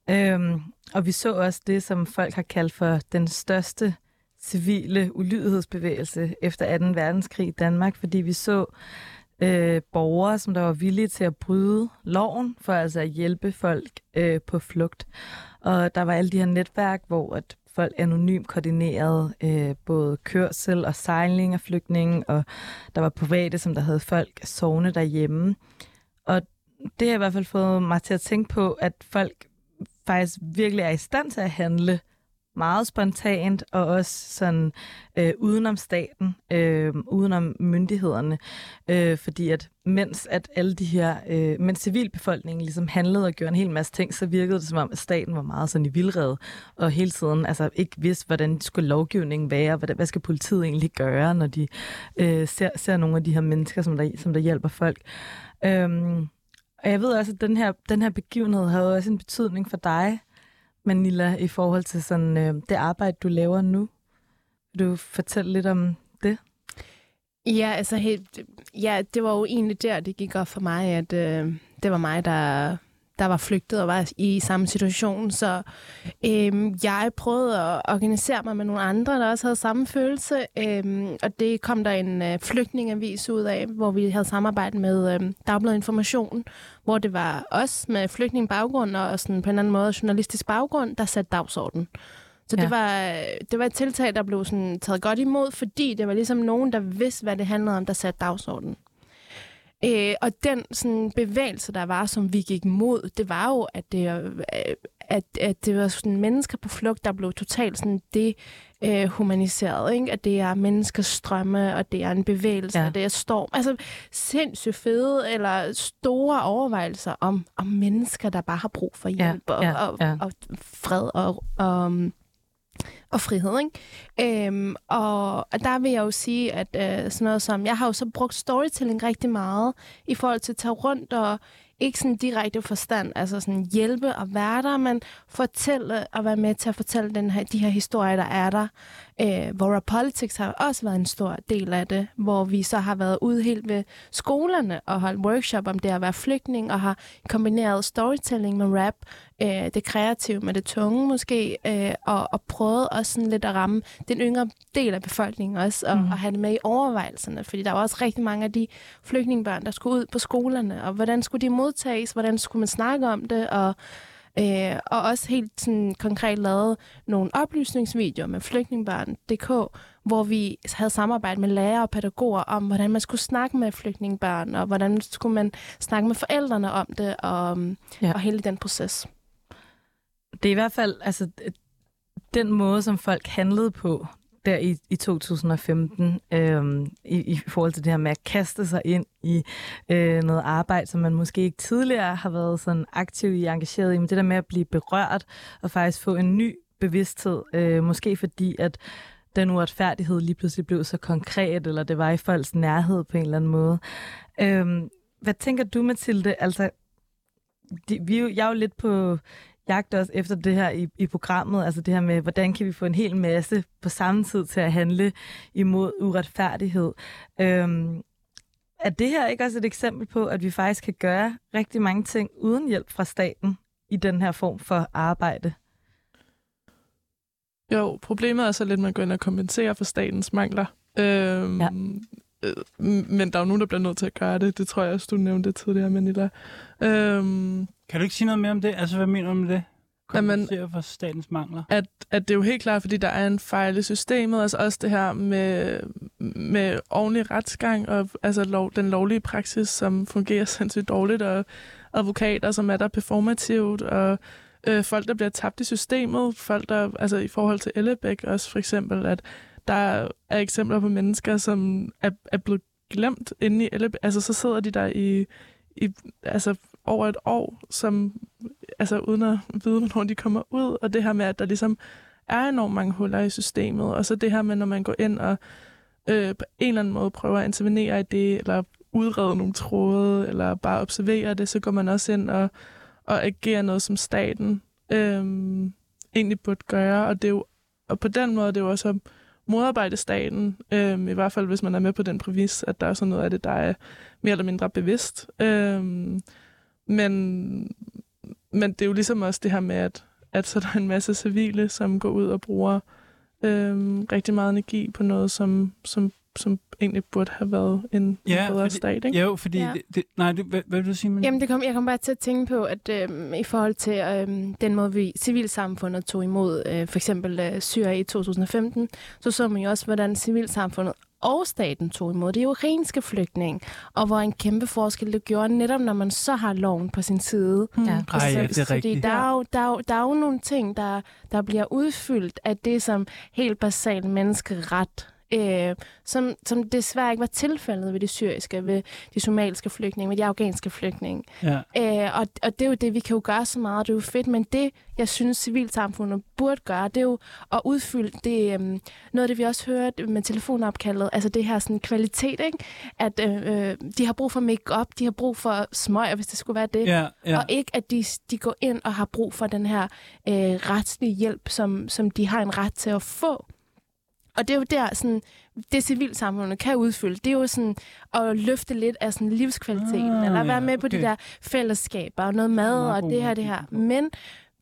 Øhm, og vi så også det, som folk har kaldt for den største civile ulydighedsbevægelse efter 2. verdenskrig i Danmark, fordi vi så øh, borgere, som der var villige til at bryde loven for altså at hjælpe folk øh, på flugt. Og der var alle de her netværk, hvor at folk anonymt koordinerede øh, både kørsel og sejling af flygtninge, og der var private, som der havde folk sovende derhjemme. Og det har i hvert fald fået mig til at tænke på, at folk faktisk virkelig er i stand til at handle meget spontant og også sådan øh, udenom staten, øh, udenom myndighederne, øh, fordi at mens at alle de her, øh, mens civilbefolkningen ligesom handlede og gjorde en hel masse ting, så virkede det som om, at staten var meget sådan i vildred og hele tiden altså ikke vidste, hvordan skulle lovgivningen være, hvad, hvad skal politiet egentlig gøre, når de øh, ser, ser nogle af de her mennesker, som der, som der hjælper folk. Øh, og jeg ved også, at den her, den her begivenhed havde også en betydning for dig, Manila, i forhold til sådan, øh, det arbejde, du laver nu. Vil du fortælle lidt om det? Ja, altså helt, ja, det var jo egentlig der, det gik op for mig, at øh, det var mig, der, der var flygtet og var i samme situation. Så øh, jeg prøvede at organisere mig med nogle andre, der også havde samme følelse. Øh, og det kom der en øh, flygtningavis ud af, hvor vi havde samarbejdet med øh, Dagbladet Information, hvor det var os med flygtningbaggrund og sådan på en anden måde journalistisk baggrund, der satte dagsordenen. Så ja. det, var, det var et tiltag, der blev sådan taget godt imod, fordi det var ligesom nogen, der vidste, hvad det handlede om, der satte dagsordenen. Øh, og den sådan, bevægelse, der var, som vi gik mod, det var jo, at det, øh, at, at det var sådan mennesker på flugt, der blev totalt sådan det øh, humaniseret, ikke? At det er menneskers strømme, og det er en bevægelse, ja. og det er storm. Altså sindssygt fede eller store overvejelser om, om mennesker, der bare har brug for hjælp ja, ja, og, ja. og, og fred og, og og frihed. Ikke? Øhm, og, der vil jeg jo sige, at øh, sådan noget som, jeg har jo så brugt storytelling rigtig meget i forhold til at tage rundt og ikke sådan direkte forstand, altså sådan hjælpe og være der, men fortælle og være med til at fortælle den her, de her historier, der er der. Øh, hvor Politics har også været en stor del af det, hvor vi så har været ude helt ved skolerne og holdt workshop om det at være flygtning, og har kombineret storytelling med rap, øh, det kreative med det tunge måske, øh, og, og prøvet også sådan lidt at ramme den yngre del af befolkningen også, og, mm. og have det med i overvejelserne, fordi der var også rigtig mange af de flygtningebørn, der skulle ud på skolerne, og hvordan skulle de modtages, hvordan skulle man snakke om det, og Øh, og også helt sådan, konkret lavet nogle oplysningsvideoer med flygtningebørn.dk, hvor vi havde samarbejde med lærere og pædagoger om, hvordan man skulle snakke med flygtningebørn, og hvordan skulle man snakke med forældrene om det, og, ja. og hele den proces. Det er i hvert fald altså, den måde, som folk handlede på der i, i 2015 øh, i, i forhold til det her med at kaste sig ind i øh, noget arbejde, som man måske ikke tidligere har været sådan aktiv i, engageret i, men det der med at blive berørt og faktisk få en ny bevidsthed, øh, måske fordi at den uretfærdighed lige pludselig blev så konkret, eller det var i folks nærhed på en eller anden måde. Øh, hvad tænker du, Mathilde? Altså, de, vi, jeg er jo lidt på jagter os efter det her i, i programmet, altså det her med, hvordan kan vi få en hel masse på samme tid til at handle imod uretfærdighed. Øhm, er det her ikke også et eksempel på, at vi faktisk kan gøre rigtig mange ting uden hjælp fra staten i den her form for arbejde? Jo, problemet er så lidt, at man går ind og kompenserer for statens mangler. Øhm, ja. øh, men der er jo nogen, der bliver nødt til at gøre det. Det tror jeg også, du nævnte tidligere, Manila. Øhm, kan du ikke sige noget mere om det? Altså, hvad mener du med det? Kompensere for statens mangler? At, at det er jo helt klart, fordi der er en fejl i systemet, altså også det her med, med ordentlig retsgang og altså lov, den lovlige praksis, som fungerer [LAUGHS] sindssygt dårligt, og advokater, som er der performativt, og øh, folk, der bliver tabt i systemet, folk, der, altså i forhold til Ellebæk også for eksempel, at der er eksempler på mennesker, som er, er blevet glemt inde i Ellebæk, altså så sidder de der i, i altså over et år, som, altså uden at vide, hvornår de kommer ud, og det her med, at der ligesom er enormt mange huller i systemet, og så det her med, når man går ind og øh, på en eller anden måde prøver at intervenere i det, eller udrede nogle tråde, eller bare observere det, så går man også ind og, og agerer noget, som staten øh, egentlig burde gøre, og det er jo og på den måde det er jo også at modarbejde staten, øh, i hvert fald hvis man er med på den præmis, at der er sådan noget af det, der er mere eller mindre bevidst. Øh, men men det er jo ligesom også det her med, at, at så er der en masse civile, som går ud og bruger øhm, rigtig meget energi på noget, som, som, som egentlig burde have været en, Ja, bedre fordi- stat. Ikke? Jo, fordi... Ja. Det, det, nej, det, hvad, hvad vil du sige, men? Jamen, det kom, jeg kom bare til at tænke på, at øhm, i forhold til øhm, den måde, vi civilsamfundet tog imod øh, for eksempel øh, Syrien i 2015, så så man jo også, hvordan civilsamfundet og staten tog imod. Det er jo renske flygtning, og hvor en kæmpe forskel det gjorde, netop når man så har loven på sin side. Mm. Ja. Ej, ja, det er Fordi rigtigt. der er, jo, der, er jo, der er jo nogle ting, der, der bliver udfyldt af det som helt basal menneskeret, øh, som, som desværre ikke var tilfældet ved de syriske, ved de somaliske flygtninge, ved de afghanske flygtninge. Ja. Øh, og, og det er jo det, vi kan jo gøre så meget, det er jo fedt, men det, jeg synes, civilsamfundet burde gøre, det er jo at udfylde det, øhm, noget af det, vi også hørte med telefonopkaldet, altså det her sådan kvalitet, ikke? at øh, øh, de har brug for make-up, de har brug for smøger, hvis det skulle være det, Ja, ja. og ikke at de, de går ind og har brug for den her øh, retslige hjælp, som, som de har en ret til at få. Og det er jo der, sådan, det civilsamfundet kan udfylde, det er jo sådan at løfte lidt af sådan livskvaliteten, Ah, eller være ja, med på de okay. der fællesskaber, og noget mad, og det her, det her. Men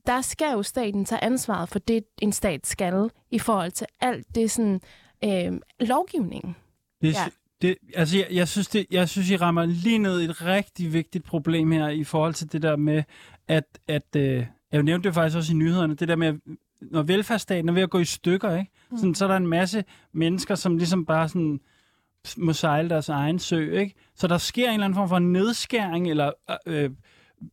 der skal jo staten tage ansvaret for det, en stat skal, i forhold til alt det sådan, øh, lovgivningen. Det, Ja. det, altså, jeg, jeg, synes, det, jeg synes, I rammer lige ned et rigtig vigtigt problem her i forhold til det der med, at, at øh, jeg nævnte det faktisk også i nyhederne, det der med, når velfærdsstaten er ved at gå i stykker, ikke? Sådan, så er der en masse mennesker, som ligesom bare sådan må sejle deres egen sø, ikke? Så der sker en eller anden form for nedskæring, eller øh,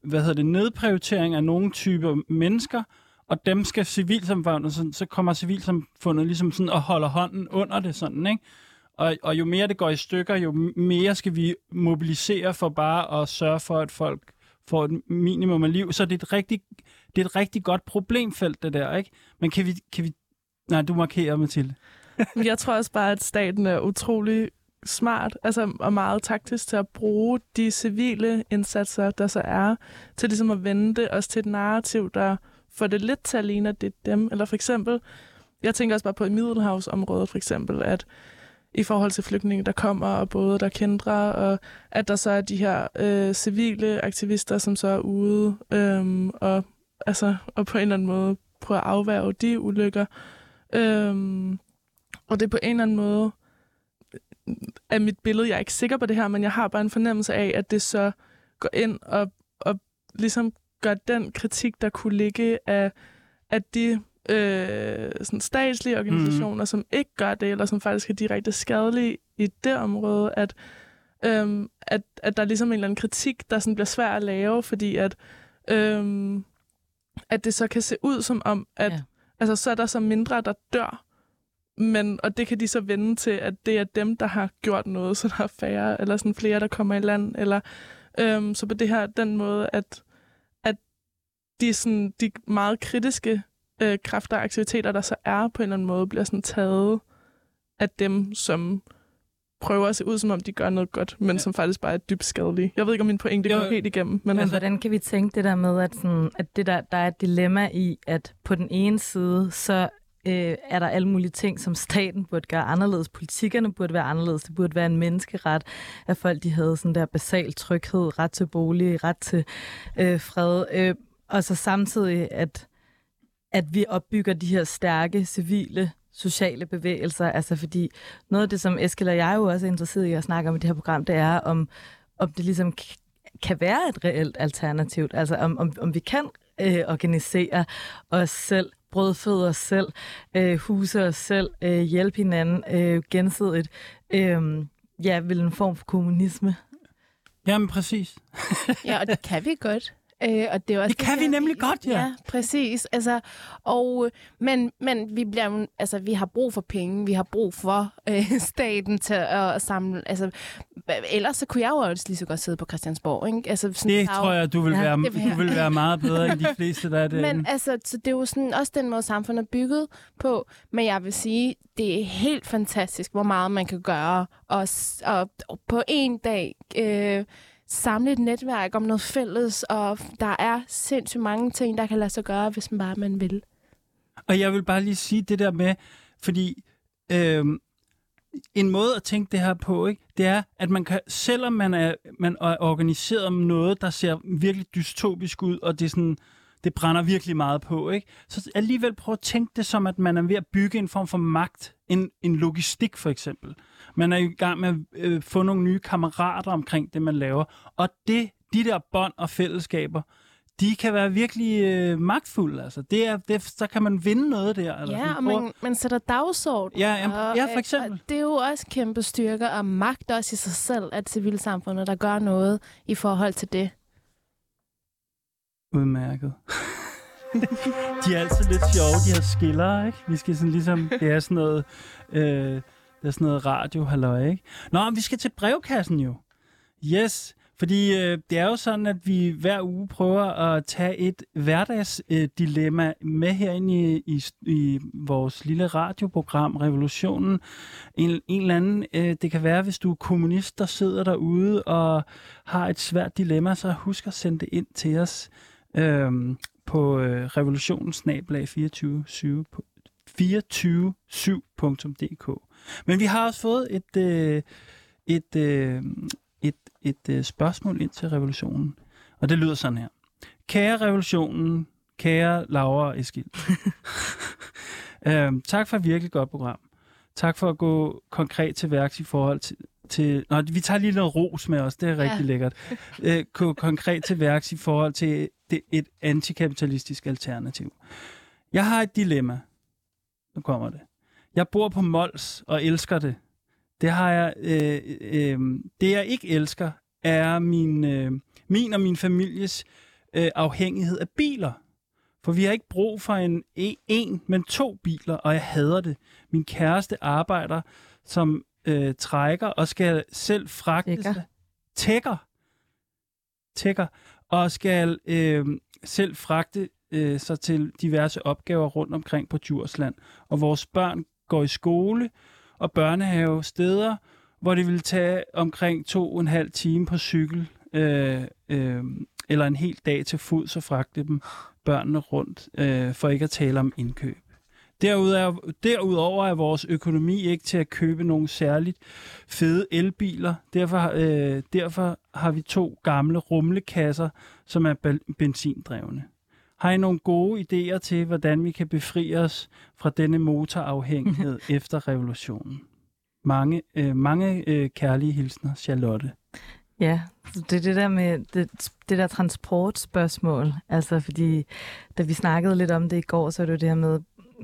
hvad hedder det, nedprioritering af nogle typer mennesker, og dem skal civilsamfundet, så, så kommer civilsamfundet ligesom sådan og holder hånden under det sådan, ikke? Og, og jo mere det går i stykker, jo mere skal vi mobilisere for bare at sørge for, at folk får et minimum af liv. Så det er et rigtig, det er et rigtig godt problemfelt, det der, ikke? Men kan vi... Kan vi nej, du markerer, Mathilde. Jeg tror også bare, at staten er utrolig smart altså, og meget taktisk til at bruge de civile indsatser, der så er, til ligesom at vende det også til et narrativ, der får det lidt til at ligne, at det er dem. Eller for eksempel, jeg tænker også bare på i Middelhavsområdet for eksempel, at i forhold til flygtninge, der kommer, og både der kendrer, og at der så er de her øh, civile aktivister, som så er ude øhm, og, altså, og på en eller anden måde prøver at afværge de ulykker. Øhm, og det er på en eller anden måde af mit billede, jeg er ikke sikker på det her, men jeg har bare en fornemmelse af, at det så går ind og, og ligesom gør den kritik, der kunne ligge af, af de øh, sådan statslige organisationer, mm. som ikke gør det, eller som faktisk er direkte skadelige i det område, at, øhm, at, at der er ligesom en eller anden kritik, der sådan bliver svær at lave, fordi at, øhm, at det så kan se ud som om, at Ja. altså, så er der så mindre, der dør, men, og det kan de så vende til, at det er dem, der har gjort noget, så der er færre, eller sådan flere, der kommer i land, eller øhm, så på det her, den måde, at, at de, sådan, de meget kritiske øh, kræfter og aktiviteter, der så er på en eller anden måde, bliver sådan taget af dem, som prøver at se ud, som om de gør noget godt, men Ja. som faktisk bare er dybt skadelige. Jeg ved ikke, om min pointe går helt igennem, men Men altså, hvordan kan vi tænke det der med, at, sådan, at det der, der er et dilemma i, at på den ene side, så øh, er der alle mulige ting, som staten burde gøre anderledes. Politikkerne burde være anderledes. Det burde være en menneskeret, at folk de havde sådan der basal tryghed, ret til bolig, ret til øh, fred. Øh, og så samtidig, at, at vi opbygger de her stærke civile sociale bevægelser. Altså fordi noget af det, som Eskild og jeg jo også er interesseret i at snakke om i det her program, det er, om, om det ligesom kan være et reelt alternativ. Altså om, om, om vi kan øh, organisere os selv, brødføde os selv, øh, huse os selv, øh, hjælpe hinanden øh, gensidigt. Øh, ja, vel en form for kommunisme. Jamen, præcis. Ja, og det kan vi godt. Øh, og det, er også Det kan vi her, nemlig godt, ja. Ja, præcis. Altså, og, men, men vi, bliver, altså, vi har brug for penge, vi har brug for øh, [LAUGHS] staten til at samle... Altså, ellers så kunne jeg jo også lige så godt sidde på Christiansborg. Ikke? Altså, sådan, Det tror jeg, du vil, Ja, være, det vil du vil være meget bedre end de [LAUGHS] fleste, der er det. Men altså, så det er jo sådan, også den måde, samfundet er bygget på. Men jeg vil sige, det er helt fantastisk, hvor meget man kan gøre. Og, og, og på en dag øh, samle et netværk om noget fælles. Og der er sindssygt mange ting, der kan lade sig gøre, hvis man bare man vil. Og jeg vil bare lige sige det der med, fordi øh, en måde at tænke det her på, ikke, det er, at man kan, selvom man er, man er organiseret om noget, der ser virkelig dystopisk ud, og det er sådan, det brænder virkelig meget på, ikke? så alligevel prøv at tænke det som, at man er ved at bygge en form for magt, en, en logistik for eksempel. Man er i gang med at øh, få nogle nye kammerater omkring det, man laver, og det, de der bånd og fællesskaber, de kan være virkelig øh, magtfulde. Altså. Det er, det, så kan man vinde noget der. Eller Ja, og man, man sætter dagsorden. Ja, jamen, og, ja, for øh, eksempel. Og det er jo også kæmpe styrker og magt også i sig selv, at civilsamfundet, der gør noget i forhold til det. Udmærket. [LAUGHS] de er altid lidt sjove, de her skiller, ikke? Vi skal sådan ligesom, det er sådan noget, øh, det er sådan noget radio, halløj, ikke? Nå, men vi skal til brevkassen jo. Yes, fordi øh, det er jo sådan, at vi hver uge prøver at tage et hverdagsdilemma øh, med herinde i, i, i vores lille radioprogram Revolutionen. En, en eller anden, øh, det kan være, hvis du er kommunist, der sidder derude og har et svært dilemma, så husk at sende det ind til os øh, på øh, revolutionsnablag 24 247.dk. Men vi har også fået et, øh, et, øh, et, et øh, spørgsmål ind til revolutionen, og det lyder sådan her. Kære revolutionen, kære Laura og Eskild. [LAUGHS] øhm, tak for et virkelig godt program. Tak for at gå konkret til værks i forhold til... til nå, vi tager lige noget ros med os, det er rigtig Ja. lækkert. Øh, gå konkret til værks i forhold til det, et antikapitalistisk alternativ. Jeg har et dilemma. Nu kommer det. Jeg bor på Mols og elsker det. Det har jeg. Øh, øh, det jeg ikke elsker er min, øh, min og min families øh, afhængighed af biler. For vi har ikke brug for en, en, men to biler, og jeg hader det. Min kæreste arbejder som øh, trækker og skal selv fragte Tækker. Tækker. Tækker. Og skal øh, selv fragte øh, sig til diverse opgaver rundt omkring på Djursland. Og vores børn går i skole og børnehave steder, hvor det vil tage omkring to og en halv time på cykel, øh, øh, eller en hel dag til fod, så fragte dem børnene rundt, øh, for ikke at tale om indkøb. Derudover, derudover er vores økonomi ikke til at købe nogle særligt fede elbiler. Derfor, øh, derfor har vi to gamle rumlekasser, som er benzindrevne. Har I nogle gode idéer til, hvordan vi kan befri os fra denne motorafhængighed [LAUGHS] efter revolutionen? Mange, øh, mange øh, kærlige hilsner, Charlotte. Ja, så det er det der med det, det der transportspørgsmål. Altså, fordi da vi snakkede lidt om det i går, så er det jo det her med,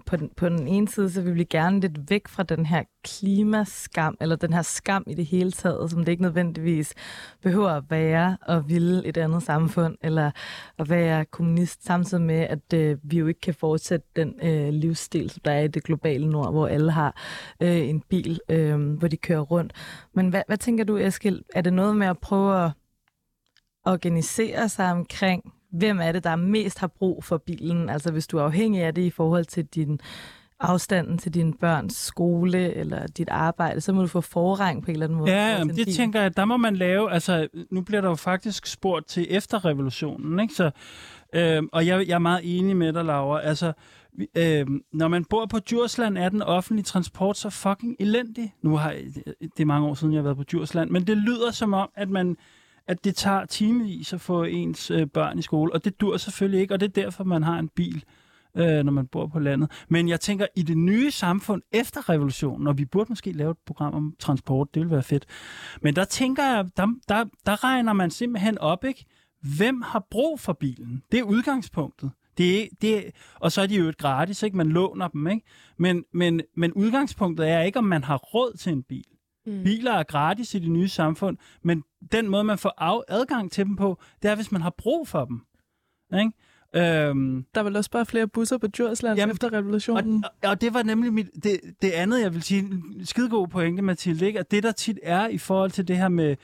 på den, på den ene side, så vil vi gerne lidt væk fra den her klimaskam, eller den her skam i det hele taget, som det ikke nødvendigvis behøver at være og ville et andet samfund, eller at være kommunist, samtidig med, at øh, vi jo ikke kan fortsætte den øh, livsstil, som der er i det globale nord, hvor alle har øh, en bil, øh, hvor de kører rundt. Men hvad, hvad tænker du, Eskild? Er det noget med at prøve at organisere sig omkring, hvem er det, der mest har brug for bilen? Altså hvis du er afhængig af det i forhold til din afstanden til dine børns skole eller dit arbejde, så må du få forrang på en eller anden måde. Ja, det bil. tænker jeg, der må man lave, altså nu bliver der jo faktisk spurgt til efterrevolutionen, ikke? Så, øh, og jeg, jeg er meget enig med dig, Laura, altså øh, når man bor på Djursland, er den offentlige transport så fucking elendig. Nu har jeg, det er mange år siden, jeg har været på Djursland, men det lyder som om, at man at det tager timevis at få ens øh, børn i skole, og det dur selvfølgelig ikke, og det er derfor, man har en bil, øh, når man bor på landet. Men jeg tænker, i det nye samfund efter revolutionen, og vi burde måske lave et program om transport, det ville være fedt, men der tænker jeg, der, der, der regner man simpelthen op, ikke? Hvem har brug for bilen? Det er udgangspunktet. Det er, det og så er de jo et gratis, ikke? Man låner dem, ikke? Men, men, men udgangspunktet er ikke, om man har råd til en bil. Mm. Biler er gratis i det nye samfund, men den måde, man får af, adgang til dem på, det er, hvis man har brug for dem. Ikke? Øhm, Der er vel også bare flere busser på Djursland Jamen, efter revolutionen. og, og det var nemlig mit, det, det andet, jeg vil sige, en skidegod pointe, Mathilde, ikke? at det, der tit er i forhold til det her med,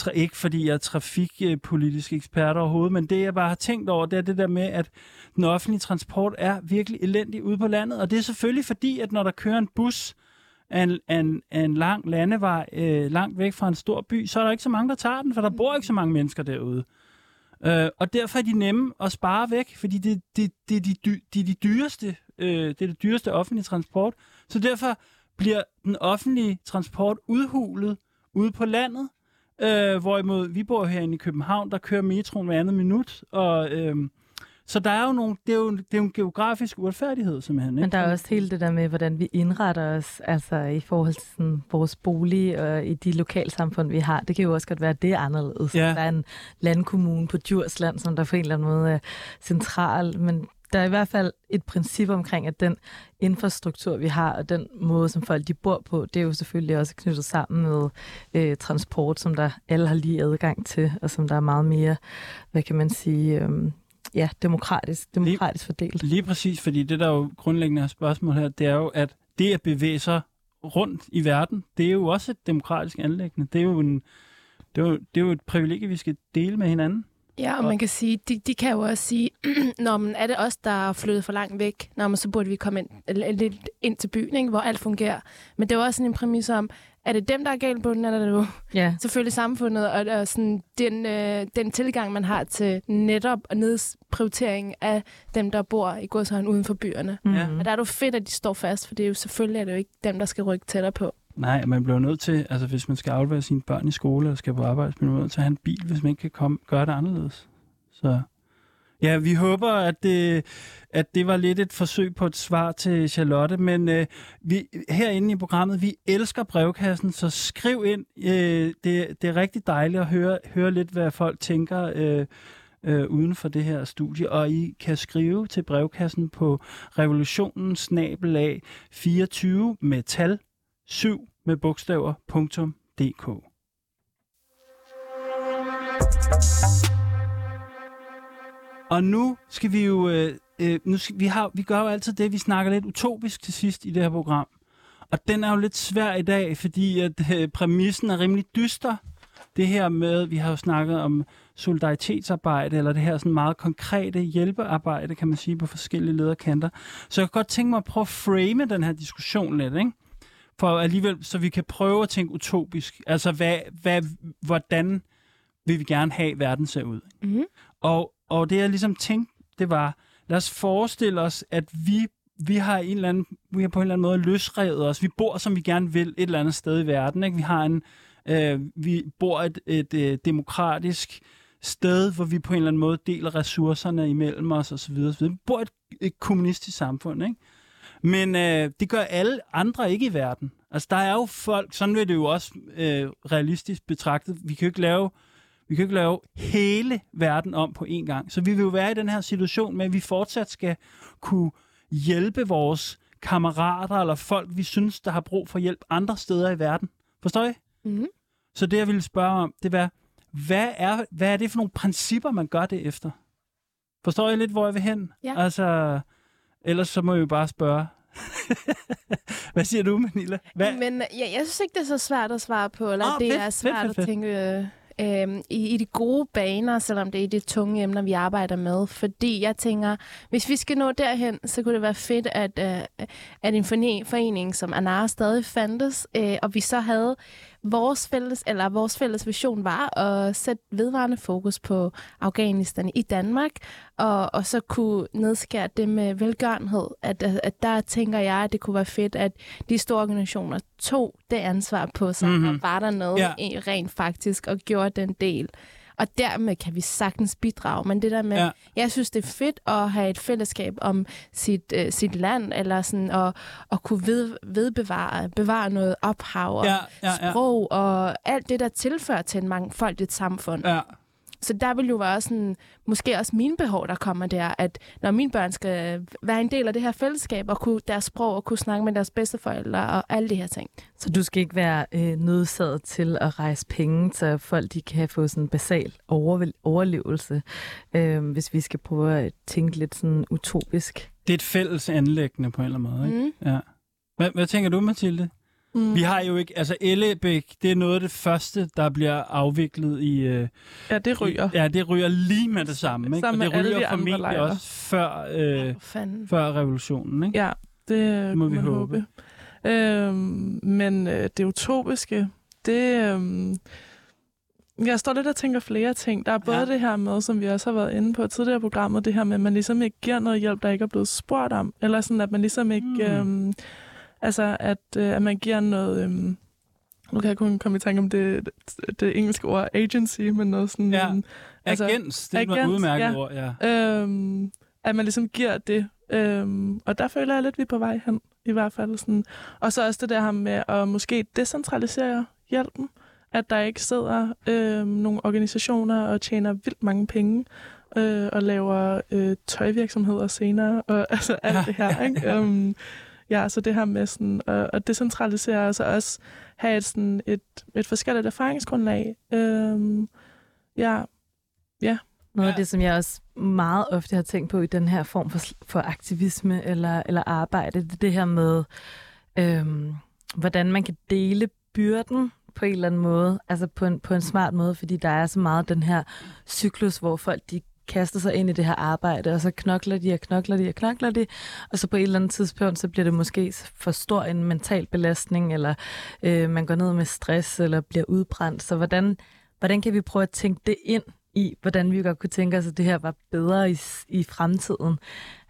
tra- ikke fordi jeg er trafikpolitisk ekspert overhovedet, men det, jeg bare har tænkt over, det er det der med, at den offentlige transport er virkelig elendig ude på landet, og det er selvfølgelig fordi, at når der kører en bus af en, af en, af en lang landevej øh, langt væk fra en stor by, så er der ikke så mange, der tager den, for der bor ikke så mange mennesker derude. Øh, og derfor er de nemme at spare væk, fordi det, det, det, er de, dy, de er de dyreste, øh, det er det dyreste offentlige transport. Så derfor bliver den offentlige transport udhulet ude på landet. Øh, hvorimod vi bor herinde i København, der kører metroen hver andet minut. Og, øh, så der er jo nogle, det, er jo, det er jo en geografisk uretfærdighed, simpelthen. Ikke? Men der er også hele det der med, hvordan vi indretter os altså i forhold til sådan, vores bolig og i de lokalsamfund, vi har. Det kan jo også godt være, at det er anderledes. Ja. Der er en landkommune på Djursland, som der på en eller anden måde er central, men der er i hvert fald et princip omkring, at den infrastruktur, vi har, og den måde, som folk de bor på, det er jo selvfølgelig også knyttet sammen med øh, transport, som der alle har lige adgang til, og som der er meget mere, hvad kan man sige, øh, ja, demokratisk, demokratisk fordelt. Lige præcis, fordi det der er jo grundlæggende er spørgsmål her, det er jo, at det at bevæge sig rundt i verden, det er jo også et demokratisk anlæggende. Det er jo, en, det er jo, det er jo et privilegie, vi skal dele med hinanden. Ja, og man kan sige, de, de kan jo også sige, [CLEARS THROAT] når man er det os, der er flyttet for langt væk, når man så burde vi komme ind, lidt ind til byen, ikke, hvor alt fungerer. Men det er jo også sådan en præmis om, er det dem, der er galt på den, eller er det jo Ja, [LAUGHS] selvfølgelig samfundet, og, og sådan, den, øh, den tilgang, man har til netop og nedprioritering af dem, der bor i godsøjen uden for byerne. mm. Ja. Og der er det jo fedt, at de står fast, for det er jo selvfølgelig er det jo ikke dem, der skal rykke tættere på. Nej, man bliver nødt til, altså hvis man skal aflevere sine børn i skole, eller skal på arbejde, så bliver man nødt til at have en bil, hvis man ikke kan komme, gøre det anderledes. Så ja, vi håber, at det, at det var lidt et forsøg på et svar til Charlotte, men øh, vi, herinde i programmet, vi elsker brevkassen, så skriv ind. Øh, det, det er rigtig dejligt at høre, høre lidt, hvad folk tænker øh, øh, uden for det her studie, og I kan skrive til brevkassen på revolutionen 24 med tal 7 med bogstaver punktum dk. Og nu skal vi jo, øh, øh, nu skal, vi, har, vi gør jo altid det, vi snakker lidt utopisk til sidst i det her program. Og den er jo lidt svær i dag, fordi at øh, præmissen er rimelig dyster. Det her med, vi har jo snakket om solidaritetsarbejde, eller det her sådan meget konkrete hjælpearbejde, kan man sige, på forskellige lederkanter. Så jeg kan godt tænke mig at prøve at frame den her diskussion lidt, ikke? For alligevel, så vi kan prøve at tænke utopisk. Altså, hvad, hvad, hvordan vil vi gerne have, at verden ser ud? Mm-hmm. Og, og det jeg ligesom tænkte, det var, lad os forestille os, at vi, vi har en eller anden, vi har på en eller anden måde løsrevet os. Vi bor, som vi gerne vil, et eller andet sted i verden. Ikke? Vi har en, øh, vi bor et, et, et demokratisk sted, hvor vi på en eller anden måde deler ressourcerne imellem os osv. osv. Vi bor et, et kommunistisk samfund, ikke? Men øh, det gør alle andre ikke i verden. Altså, der er jo folk, sådan vil det jo også øh, realistisk betragtet. Vi kan jo ikke lave vi kan ikke lave hele verden om på én gang. Så vi vil jo være i den her situation med, at vi fortsat skal kunne hjælpe vores kammerater eller folk, vi synes, der har brug for hjælp andre steder i verden. Forstår I? Mm-hmm. Så det, jeg ville spørge om, det var, hvad er, hvad er det for nogle principper, man gør det efter? Forstår I lidt, hvor jeg vil hen? Ja. Altså, ellers så må jeg jo bare spørge. [LAUGHS] hvad siger du, Manila? Hvad? Men ja, jeg synes ikke, det er så svært at svare på, eller oh, det fedt, er fedt, svært fedt, fedt. at tænke øh, øh, i, i de gode baner, selvom det er de tunge emner, vi arbejder med. Fordi jeg tænker, hvis vi skal nå derhen, så kunne det være fedt, at, øh, at en forne- forening som Anar stadig fandtes, øh, og vi så havde vores fælles, eller vores fælles vision var at sætte vedvarende fokus på Afghanistan i Danmark, og, og så kunne nedskære det med velgørenhed. At, at, der tænker jeg, at det kunne være fedt, at de store organisationer tog det ansvar på sig, Mhm. mm-hmm. og var dernede Ja. ja. rent faktisk, og gjorde den del. Og dermed kan vi sagtens bidrage. Men det der med, Ja. jeg synes, det er fedt at have et fællesskab om sit, øh, sit land, eller sådan, og, og kunne ved, vedbevare bevare noget ophav og Ja, ja, ja. sprog, og alt det, der tilfører til en mangfoldigt samfund. Ja. Så der vil jo være sådan, måske også mine behov, der kommer der, at når mine børn skal være en del af det her fællesskab, og kunne deres sprog, og kunne snakke med deres bedsteforældre, og alle de her ting. Så du skal ikke være øh, nødsaget til at rejse penge, så folk de kan få sådan en basal over, overlevelse, øh, hvis vi skal prøve at tænke lidt sådan utopisk. Det er et fælles anlæggende på en eller anden måde, ikke? Mm. Ja. Hvad, hvad tænker du, Mathilde? Mm. Vi har jo ikke... Altså, Ellebæk, det er noget af det første, der bliver afviklet i... Øh, Ja, det ryger. Ja, det ryger lige med det samme, ikke? Sammen Og det ryger de formentlig lejre. også før, øh, fanden. før revolutionen, ikke? Ja, det Må vi håbe. håbe. Øhm, men øh, det utopiske, det... Øhm, jeg står lidt og tænker flere ting. Der er både Ja. det her med, som vi også har været inde på tidligere i programmet, det her med, at man ligesom ikke giver noget hjælp, der ikke er blevet spurgt om. Eller sådan, at man ligesom ikke... Mm. Øhm, Altså, at, øh, at man giver noget... Øhm, nu kan jeg kun komme i tanke om det, det, det engelske ord agency, men noget sådan... Ja. øhm, Altså, Agens, det er et udmærket ja. ord, ja. Øhm, at man ligesom giver det. Øhm, og der føler jeg lidt, at vi er på vej hen, i hvert fald. Sådan. Og så også det der her med at måske decentralisere hjælpen. At der ikke sidder øhm, nogle organisationer og tjener vildt mange penge øh, og laver øh, tøjvirksomheder senere, og [LAUGHS] altså alt Ja, det her. ja, Ikke? ja. [LAUGHS] Øhm, ja, så det her med sådan, at, at decentralisere, og så også have et, sådan et, et forskelligt erfaringsgrundlag. Øhm, ja, Noget af Ja. det, som jeg også meget ofte har tænkt på i den her form for, for aktivisme eller, eller arbejde, det er det her med, øhm, hvordan man kan dele byrden på en eller anden måde, altså på en, på en smart måde, fordi der er så meget den her cyklus, hvor folk de kaster sig ind i det her arbejde, og så knokler de og knokler de og knokler de, og så på et eller andet tidspunkt, så bliver det måske for stor en mental belastning, eller øh, man går ned med stress, eller bliver udbrændt. Så hvordan, hvordan kan vi prøve at tænke det ind i, hvordan vi godt kunne tænke os, at det her var bedre i, i fremtiden?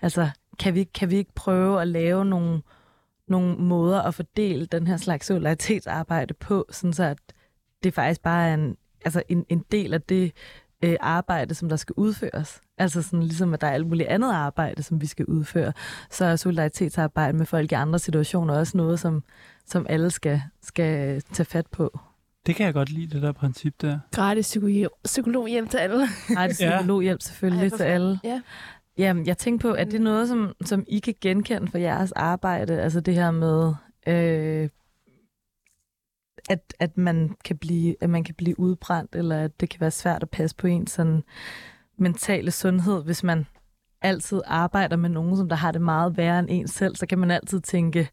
Altså, kan vi, kan vi ikke prøve at lave nogle, nogle måder at fordele den her slags solidaritetsarbejde på, sådan så at det faktisk bare er en, altså en, en del af det øh, arbejde, som der skal udføres. Altså sådan ligesom, at der er alt muligt andet arbejde, som vi skal udføre. Så er solidaritetsarbejde med folk i andre situationer også noget, som, som alle skal, skal tage fat på. Det kan jeg godt lide, det der princip der. Gratis psykolog, psykologhjælp til alle. Er [LAUGHS] psykologhjælp selvfølgelig Ej, til alle. Ja. Jamen, jeg tænker på, at det er noget, som, som I kan genkende for jeres arbejde, altså det her med, øh, at, at, man kan blive, at man kan blive udbrændt, eller at det kan være svært at passe på en sådan mentale sundhed, hvis man altid arbejder med nogen, som der har det meget værre end en selv, så kan man altid tænke,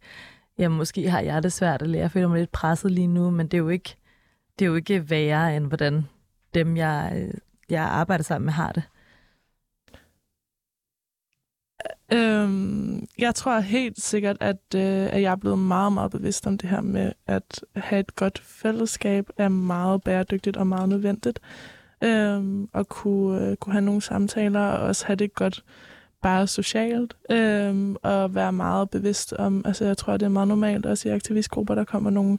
ja, måske har jeg det svært, eller jeg føler mig lidt presset lige nu, men det er jo ikke, det er jo ikke værre, end hvordan dem, jeg, øh, jeg arbejder sammen med, har det. Øhm, jeg tror helt sikkert, at, øh, at jeg er blevet meget, meget bevidst om det her med at have et godt fællesskab er meget bæredygtigt og meget nødvendigt. Øhm, og kunne, øh, kunne have nogle samtaler og også have det godt bare socialt. Øhm, og være meget bevidst om, altså jeg tror, det er meget normalt også i aktivistgrupper, der kommer nogle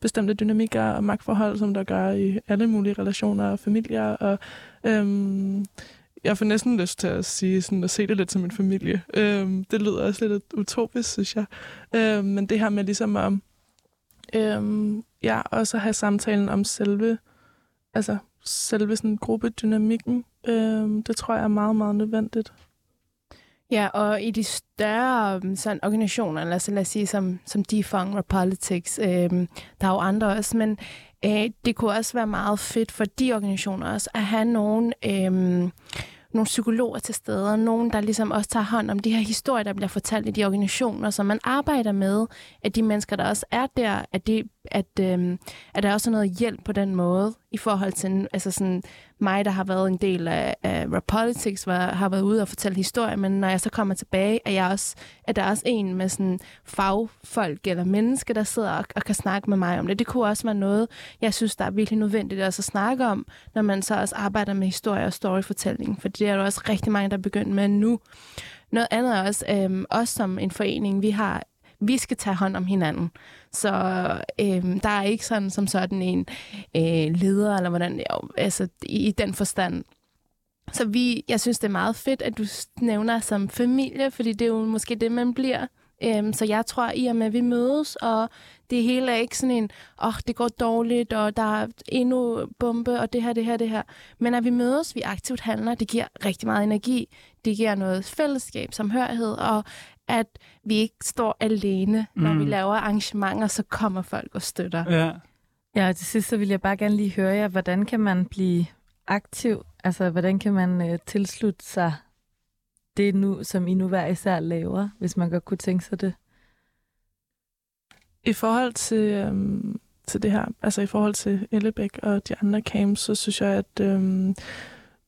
bestemte dynamikker og magtforhold, som der gør i alle mulige relationer og familier. Og øhm, jeg får næsten lyst til at sige sådan, at se det lidt som en familie. Øhm, det lyder også lidt utopisk, synes jeg. Øhm, men det her med ligesom at øhm, ja, også at have samtalen om selve, altså selve sådan gruppedynamikken, øhm, det tror jeg er meget, meget nødvendigt. Ja, og i de større øhm, sådan, organisationer, lad os, lad os sige som, som Defund og Politics, øhm, der er jo andre også, men øh, det kunne også være meget fedt for de organisationer også at have nogle, øh, nogle psykologer til stede, og nogen, der ligesom også tager hånd om de her historier, der bliver fortalt i de organisationer, som man arbejder med, at de mennesker, der også er der, at, det, at, øh, at der også er noget hjælp på den måde, i forhold til altså sådan, mig, der har været en del af, af Rap Politics, var, har været ude og fortælle historier, men når jeg så kommer tilbage, er, jeg også, er der også en med sådan fagfolk eller mennesker, der sidder og, og kan snakke med mig om det. Det kunne også være noget, jeg synes, der er virkelig nødvendigt også at snakke om, når man så også arbejder med historie og storyfortælling, for det er der også rigtig mange, der er begyndt med nu. Noget andet er også, øhm, også som en forening, vi har vi skal tage hånd om hinanden. Så øh, der er ikke sådan som sådan en øh, leder, eller hvordan, jo, altså i, i den forstand. Så vi, jeg synes, det er meget fedt, at du nævner som familie, fordi det er jo måske det, man bliver. Øhm, så jeg tror, i og med, at vi mødes, og det hele er ikke sådan en, åh, oh, det går dårligt, og der er endnu bombe, og det her, det her, det her. Men at vi mødes, vi aktivt handler, det giver rigtig meget energi. Det giver noget fællesskab, samhørighed, og at vi ikke står alene, når Mm. vi laver arrangementer, så kommer folk og støtter. Ja. Ja, og til sidst så vil jeg bare gerne lige høre jer, hvordan kan man blive aktiv? Altså, hvordan kan man øh, tilslutte sig det nu, som I nu hver især laver, hvis man godt kunne tænke sig det? I forhold til, øhm, til det her, altså i forhold til Ellebæk og de andre camps, så synes jeg, at øhm,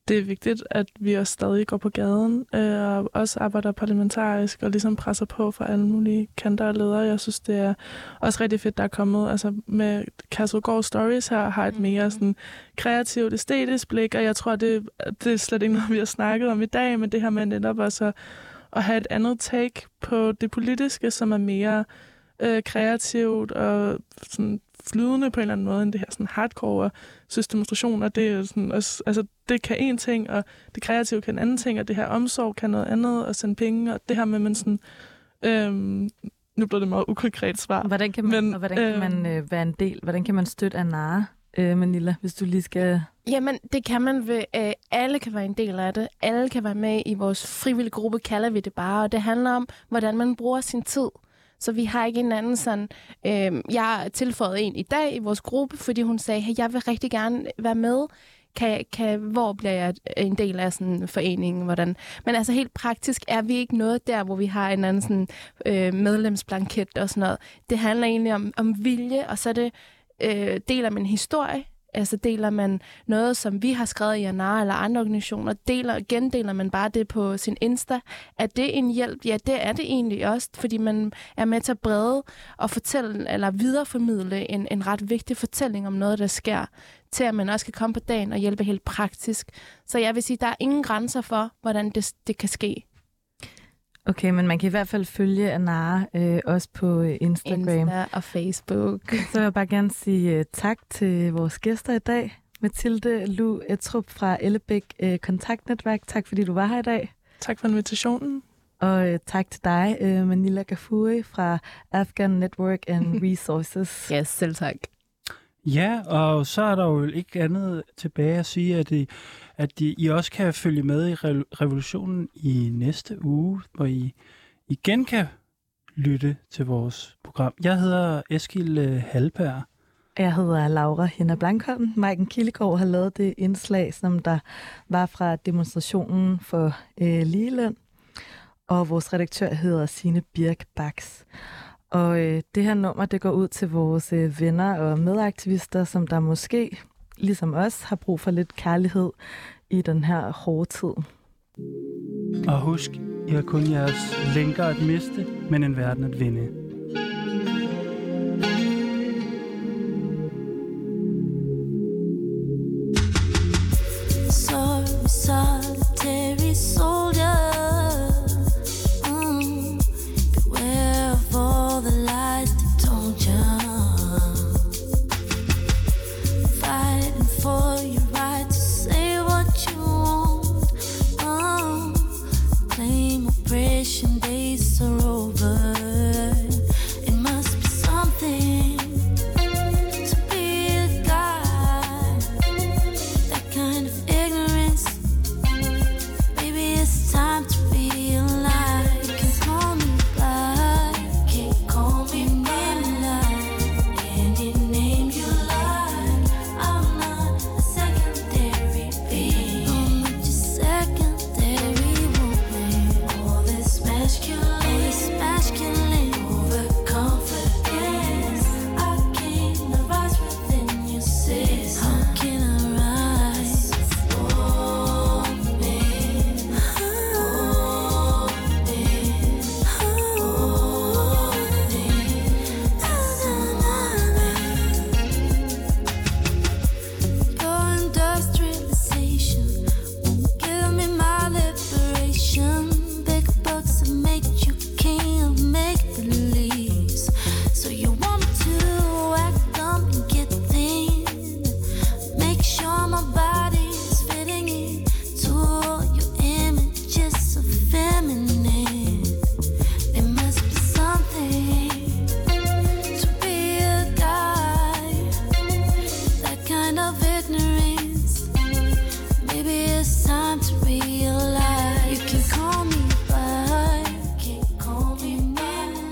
det er vigtigt, at vi også stadig går på gaden øh, og også arbejder parlamentarisk og ligesom presser på for alle mulige kanter og ledere. Jeg synes, det er også rigtig fedt, der er kommet altså med Kærsudgård Stories her, har et mere sådan kreativt, æstetisk blik, og jeg tror, det, det er slet ikke noget, vi har snakket om i dag, men det her med netop også at, at have et andet take på det politiske, som er mere øh, kreativt og sådan flydende på en eller anden måde, end det her sådan hardcore systemdemonstration, og det er sådan også, altså det kan en ting, og det kreative kan en anden ting, og det her omsorg kan noget andet, og sende penge, og det her med, man sådan, øhm, nu bliver det meget ukonkret svar. Hvordan kan man, Men, og hvordan kan man øhm, øh, være en del? Hvordan kan man støtte Anara, øh, Manila, hvis du lige skal... Jamen, det kan man ved, øh, alle kan være en del af det. Alle kan være med i vores frivillige gruppe, kalder vi det bare. Og det handler om, hvordan man bruger sin tid. Så vi har ikke en anden sådan... Øh, jeg tilføjede en i dag i vores gruppe, fordi hun sagde, hey, jeg vil rigtig gerne være med. Kan, kan, hvor bliver jeg en del af sådan foreningen? Hvordan? Men altså helt praktisk er vi ikke noget der, hvor vi har en anden sådan, øh, medlemsblanket og sådan noget. Det handler egentlig om, om vilje, og så er det, øh, deler af min historie, altså deler man noget, som vi har skrevet i Anar eller andre organisationer, deler, gendeler man bare det på sin Insta. Er det en hjælp? Ja, det er det egentlig også, fordi man er med til at brede og fortælle, eller videreformidle en, en ret vigtig fortælling om noget, der sker, til at man også kan komme på dagen og hjælpe helt praktisk. Så jeg vil sige, der er ingen grænser for, hvordan det, det kan ske. Okay, men man kan i hvert fald følge Anara øh, også på øh, Instagram. Insta og Facebook. [LAUGHS] Så vil jeg bare gerne sige uh, tak til vores gæster i dag. Mathilde Lu Etrup fra Ellebæk uh, Kontaktnetværk. Tak fordi du var her i dag. Tak for invitationen. Og uh, tak til dig, uh, Manila Gafuri fra Afghan Network and [LAUGHS] Resources. Yes, selv tak. Ja, og så er der jo ikke andet tilbage at sige, at, I, at I, også kan følge med i revolutionen i næste uge, hvor I igen kan lytte til vores program. Jeg hedder Eskil øh, Halberg. Jeg hedder Laura Henna Blankholm. Maiken Kildegård har lavet det indslag, som der var fra demonstrationen for øh, ligeløn. Og vores redaktør hedder Sine Birk Baks. Og øh, det her nummer, det går ud til vores øh, venner og medaktivister, som der måske, ligesom os, har brug for lidt kærlighed i den her hårde tid. Og husk, I har kun jeres lænker at miste, men en verden at vinde.